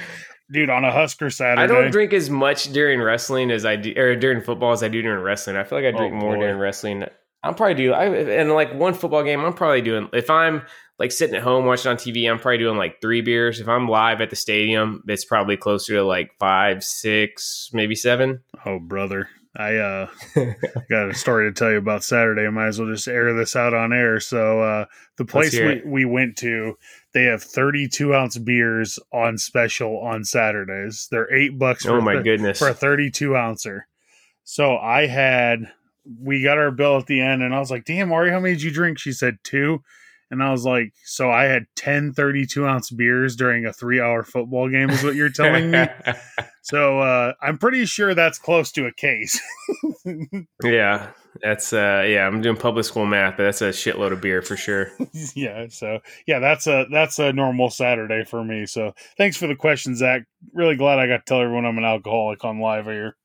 dude, on a Husker Saturday. I don't drink as much during wrestling as I do, or during football as I do during wrestling. I feel like I drink Oh, more during wrestling. I'm probably do I and like one football game. I'm probably doing if I'm like sitting at home watching on TV. I'm probably doing like three beers. If I'm live at the stadium, it's probably closer to like five, six, maybe seven. Oh, brother. I uh got a story to tell you about Saturday. I might as well just air this out on air. So uh the place we, we went to, they have 32 ounce beers on special on Saturdays. They're eight bucks for, Oh my th- goodness! for a 32 ouncer. So I had we got our bill at the end and I was like, damn, Ari, how many did you drink? She said two. And I was like, so I had 10 32 ounce beers during a three hour football game, is what you're telling me. So uh, I'm pretty sure that's close to a case. yeah, that's uh, yeah. I'm doing public school math, but that's a shitload of beer for sure. yeah. So yeah, that's a that's a normal Saturday for me. So thanks for the question, Zach. Really glad I got to tell everyone I'm an alcoholic on live here.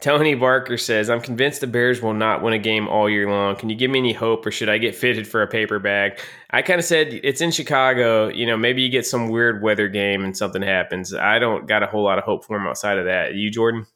Tony Barker says, I'm convinced the Bears will not win a game all year long. Can you give me any hope or should I get fitted for a paper bag? I kind of said it's in Chicago. You know, maybe you get some weird weather game and something happens. I don't got a whole lot of hope for him outside of that. You, Jordan?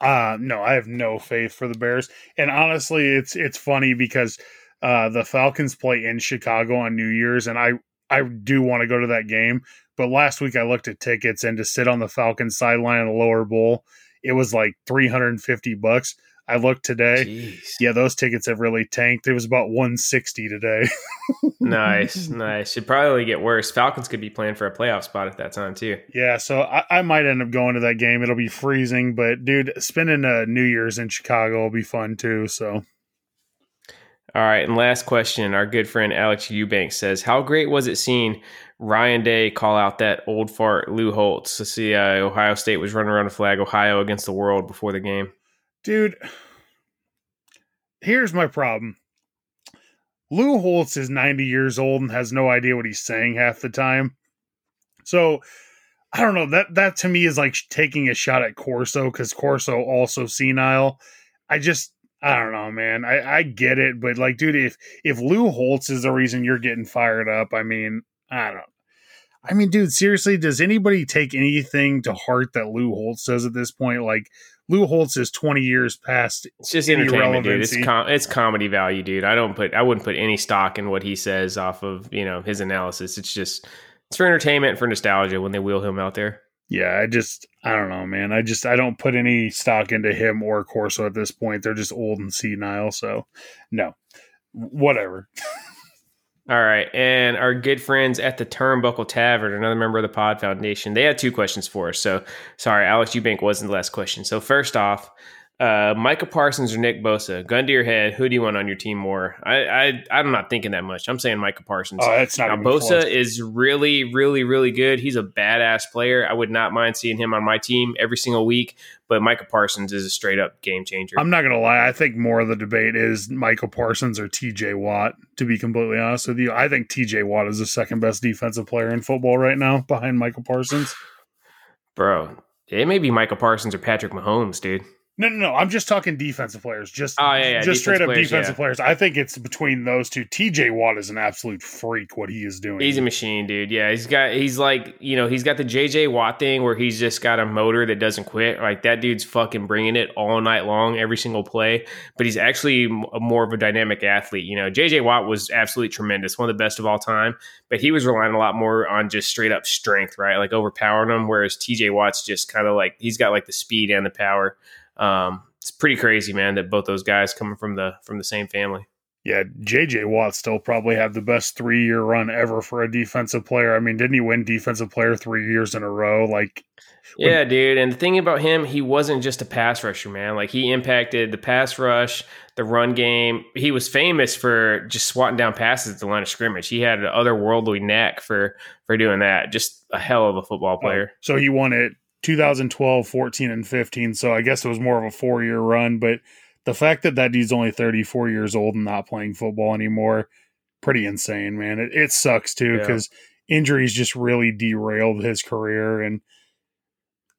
Uh no, I have no faith for the Bears. And honestly, it's it's funny because uh the Falcons play in Chicago on New Year's and I I do want to go to that game, but last week I looked at tickets and to sit on the Falcons sideline in the lower bowl, it was like 350 bucks. I looked today. Jeez. Yeah, those tickets have really tanked. It was about 160 today. nice, nice. Should probably get worse. Falcons could be playing for a playoff spot at that time, too. Yeah, so I, I might end up going to that game. It'll be freezing, but dude, spending uh, New Year's in Chicago will be fun too. So All right, and last question. Our good friend Alex Eubanks says, "How great was it seeing Ryan Day call out that old fart Lou Holtz to see uh, Ohio State was running around a flag Ohio against the world before the game?" dude, here's my problem. Lou Holtz is 90 years old and has no idea what he's saying half the time. So I don't know. That that to me is like taking a shot at Corso because Corso also senile. I just I don't know, man. I, I get it, but like, dude, if if Lou Holtz is the reason you're getting fired up, I mean, I don't. I mean, dude, seriously, does anybody take anything to heart that Lou Holtz says at this point? Like, Lou Holtz is 20 years past. It's just entertainment, dude. It's com- it's comedy value, dude. I don't put I wouldn't put any stock in what he says off of you know his analysis. It's just it's for entertainment, for nostalgia when they wheel him out there. Yeah, I just, I don't know, man. I just, I don't put any stock into him or Corso at this point. They're just old and senile. So, no, whatever. All right. And our good friends at the Turnbuckle Tavern, another member of the Pod Foundation, they had two questions for us. So sorry, Alex Eubank wasn't the last question. So first off, uh, Micah Parsons or Nick Bosa, gun to your head, who do you want on your team more? I, I I'm not thinking that much. I'm saying Micah Parsons. Oh, that's not now Bosa close. is really, really, really good. He's a badass player. I would not mind seeing him on my team every single week. But Micah Parsons is a straight up game changer. I'm not gonna lie. I think more of the debate is Michael Parsons or T.J. Watt. To be completely honest with you, I think T.J. Watt is the second best defensive player in football right now, behind Michael Parsons. Bro, it may be Michael Parsons or Patrick Mahomes, dude. No, no, no. I'm just talking defensive players. Just, Oh, yeah, yeah, just straight up defensive players, defensive yeah. players. I think it's between those two. T.J. Watt is an absolute freak. What he is doing. He's a machine, dude. Yeah, he's got he's like you know he's got the JJ Watt thing where he's just got a motor that doesn't quit. Like that dude's fucking bringing it all night long, every single play. But he's actually more of a dynamic athlete. You know, JJ Watt was absolutely tremendous, one of the best of all time. But he was relying a lot more on just straight up strength, right? Like overpowering him. Whereas TJ Watt's just kind of like he's got like the speed and the power. Um, it's pretty crazy, man, that both those guys coming from the from the same family. Yeah, JJ Watt still probably had the best three year run ever for a defensive player. I mean, didn't he win defensive player three years in a row? Like, Yeah, dude. And the thing about him, he wasn't just a pass rusher, man. Like he impacted the pass rush, the run game. He was famous for just swatting down passes at the line of scrimmage. He had an otherworldly knack for for doing that. Just a hell of a football player. so he won it 2012, 14, and 15. So I guess it was more of a four year run. But the fact that that dude's only 34 years old and not playing football anymore, pretty insane, man. It, it sucks too Yeah. because injuries just really derailed his career. And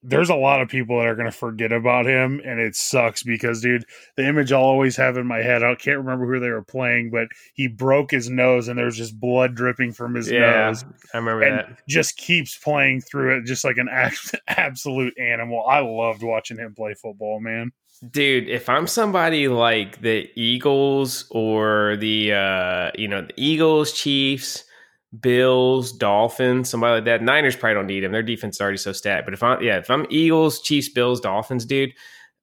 there's a lot of people that are going to forget about him, and it sucks because, dude, the image I'll always have in my head, I can't remember who they were playing, but he broke his nose and there's just blood dripping from his Yeah, nose I remember and that. just keeps playing through it just like an absolute animal. I loved watching him play football, man. Dude, if I'm somebody like the Eagles or the uh, you know, the Eagles, Chiefs, Bills, Dolphins, somebody like that, Niners probably don't need him. Their defense is already so stat. But if I'm yeah, if I'm Eagles, Chiefs, Bills, Dolphins, dude,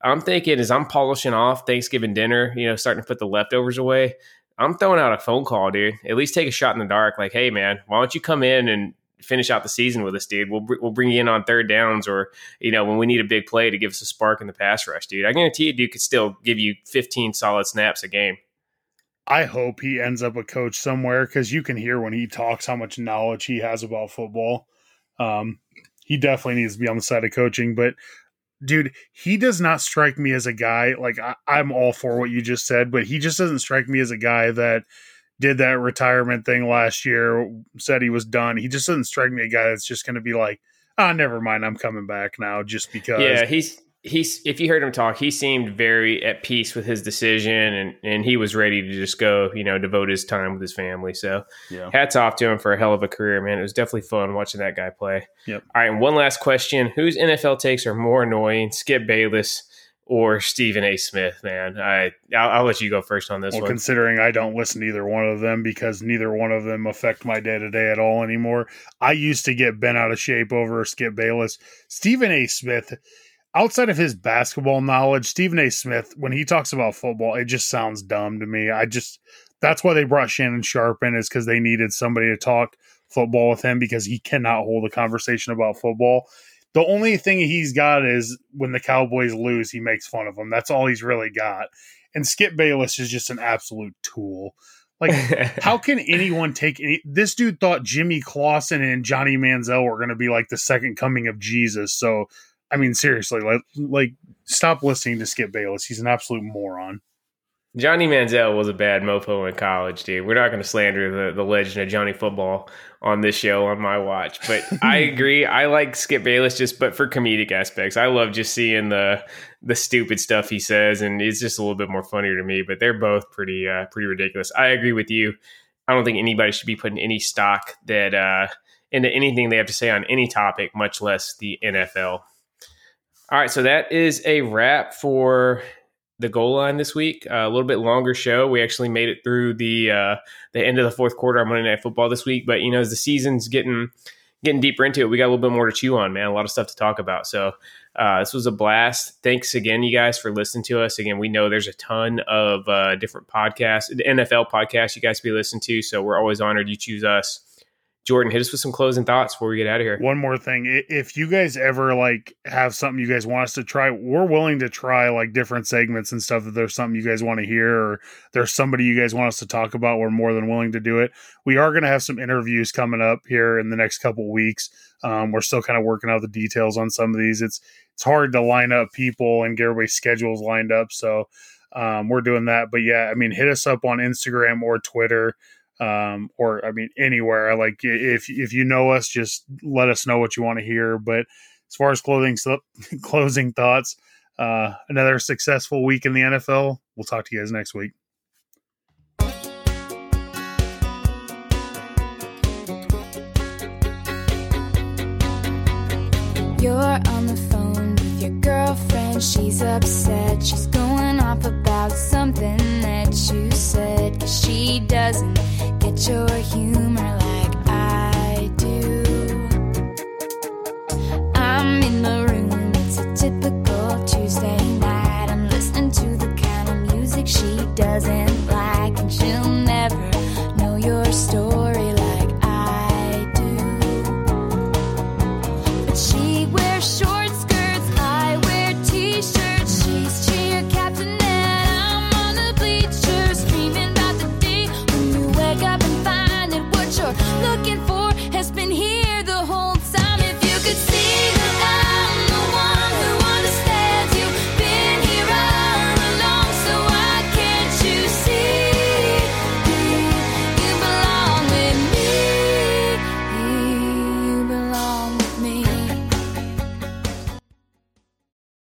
I'm thinking as I'm polishing off Thanksgiving dinner, you know, starting to put the leftovers away. I'm throwing out a phone call, dude. At least take a shot in the dark. Like, hey, man, why don't you come in and finish out the season with us, dude? We'll we'll bring you in on third downs, or you know, when we need a big play to give us a spark in the pass rush, dude. I guarantee you, dude could still give you 15 solid snaps a game. I hope he ends up a coach somewhere because you can hear when he talks how much knowledge he has about football. Um, he definitely needs to be on the side of coaching, but dude, he does not strike me as a guy like I, I'm all for what you just said, but he just doesn't strike me as a guy that did that retirement thing last year, said he was done. He just doesn't strike me a guy that's just going to be like, ah, never mind, I'm coming back now just because. Yeah, he's he's if you heard him talk, he seemed very at peace with his decision and and he was ready to just go, you know, devote his time with his family. So Yeah. hats off to him for a hell of a career, man. It was definitely fun watching that guy play. Yep. All right, and one last question. Whose NFL takes are more annoying, Skip Bayless or Stephen A. Smith, man? I I'll, I'll let you go first on this Well, one. considering I don't listen to either one of them because neither one of them affect my day to day at all anymore. I used to get bent out of shape over Skip Bayless. Stephen A. Smith, outside of his basketball knowledge, Stephen A. Smith, when he talks about football, it just sounds dumb to me. I just, that's why they brought Shannon Sharpe in, is because they needed somebody to talk football with him because he cannot hold a conversation about football. The only thing he's got is when the Cowboys lose, he makes fun of them. That's all he's really got. And Skip Bayless is just an absolute tool. Like, how can anyone take any? This dude thought Jimmy Clausen and Johnny Manziel were going to be like the second coming of Jesus. So, I mean, seriously, like, like stop listening to Skip Bayless. He's an absolute moron. Johnny Manziel was a bad mofo in college, dude. We're not going to slander the, the legend of Johnny Football on this show on my watch, but I agree. I like Skip Bayless just, but for comedic aspects, I love just seeing the the stupid stuff he says, and it's just a little bit more funnier to me. But they're both pretty uh, pretty ridiculous. I agree with you. I don't think anybody should be putting any stock that uh, into anything they have to say on any topic, much less the NFL. All right, so that is a wrap for the goal line this week. Uh, a little bit longer show. We actually made it through the uh, the end of the fourth quarter on Monday Night Football this week. But you know, as the season's getting getting deeper into it, we got a little bit more to chew on, man. A lot of stuff to talk about. So uh, this was a blast. Thanks again, you guys, for listening to us. Again, we know there's a ton of uh, different podcasts, NFL podcasts you guys be listening to. So we're always honored you choose us. Jordan, hit us with some closing thoughts before we get out of here. One more thing, if you guys ever like have something you guys want us to try, we're willing to try like different segments and stuff. If there's something you guys want to hear, or there's somebody you guys want us to talk about, we're more than willing to do it. We are going to have some interviews coming up here in the next couple weeks. Um, we're still kind of working out the details on some of these. It's it's hard to line up people and get everybody's schedules lined up, so um, we're doing that. But yeah, I mean, hit us up on Instagram or Twitter um, or I mean anywhere. Like if if you know us, just let us know what you want to hear. But as far as clothing closing thoughts, uh, another successful week in the NFL. We'll talk to you guys next week. You're on the phone with your girlfriend. She's upset. She's going off about something that you said. Cause she doesn't get your humor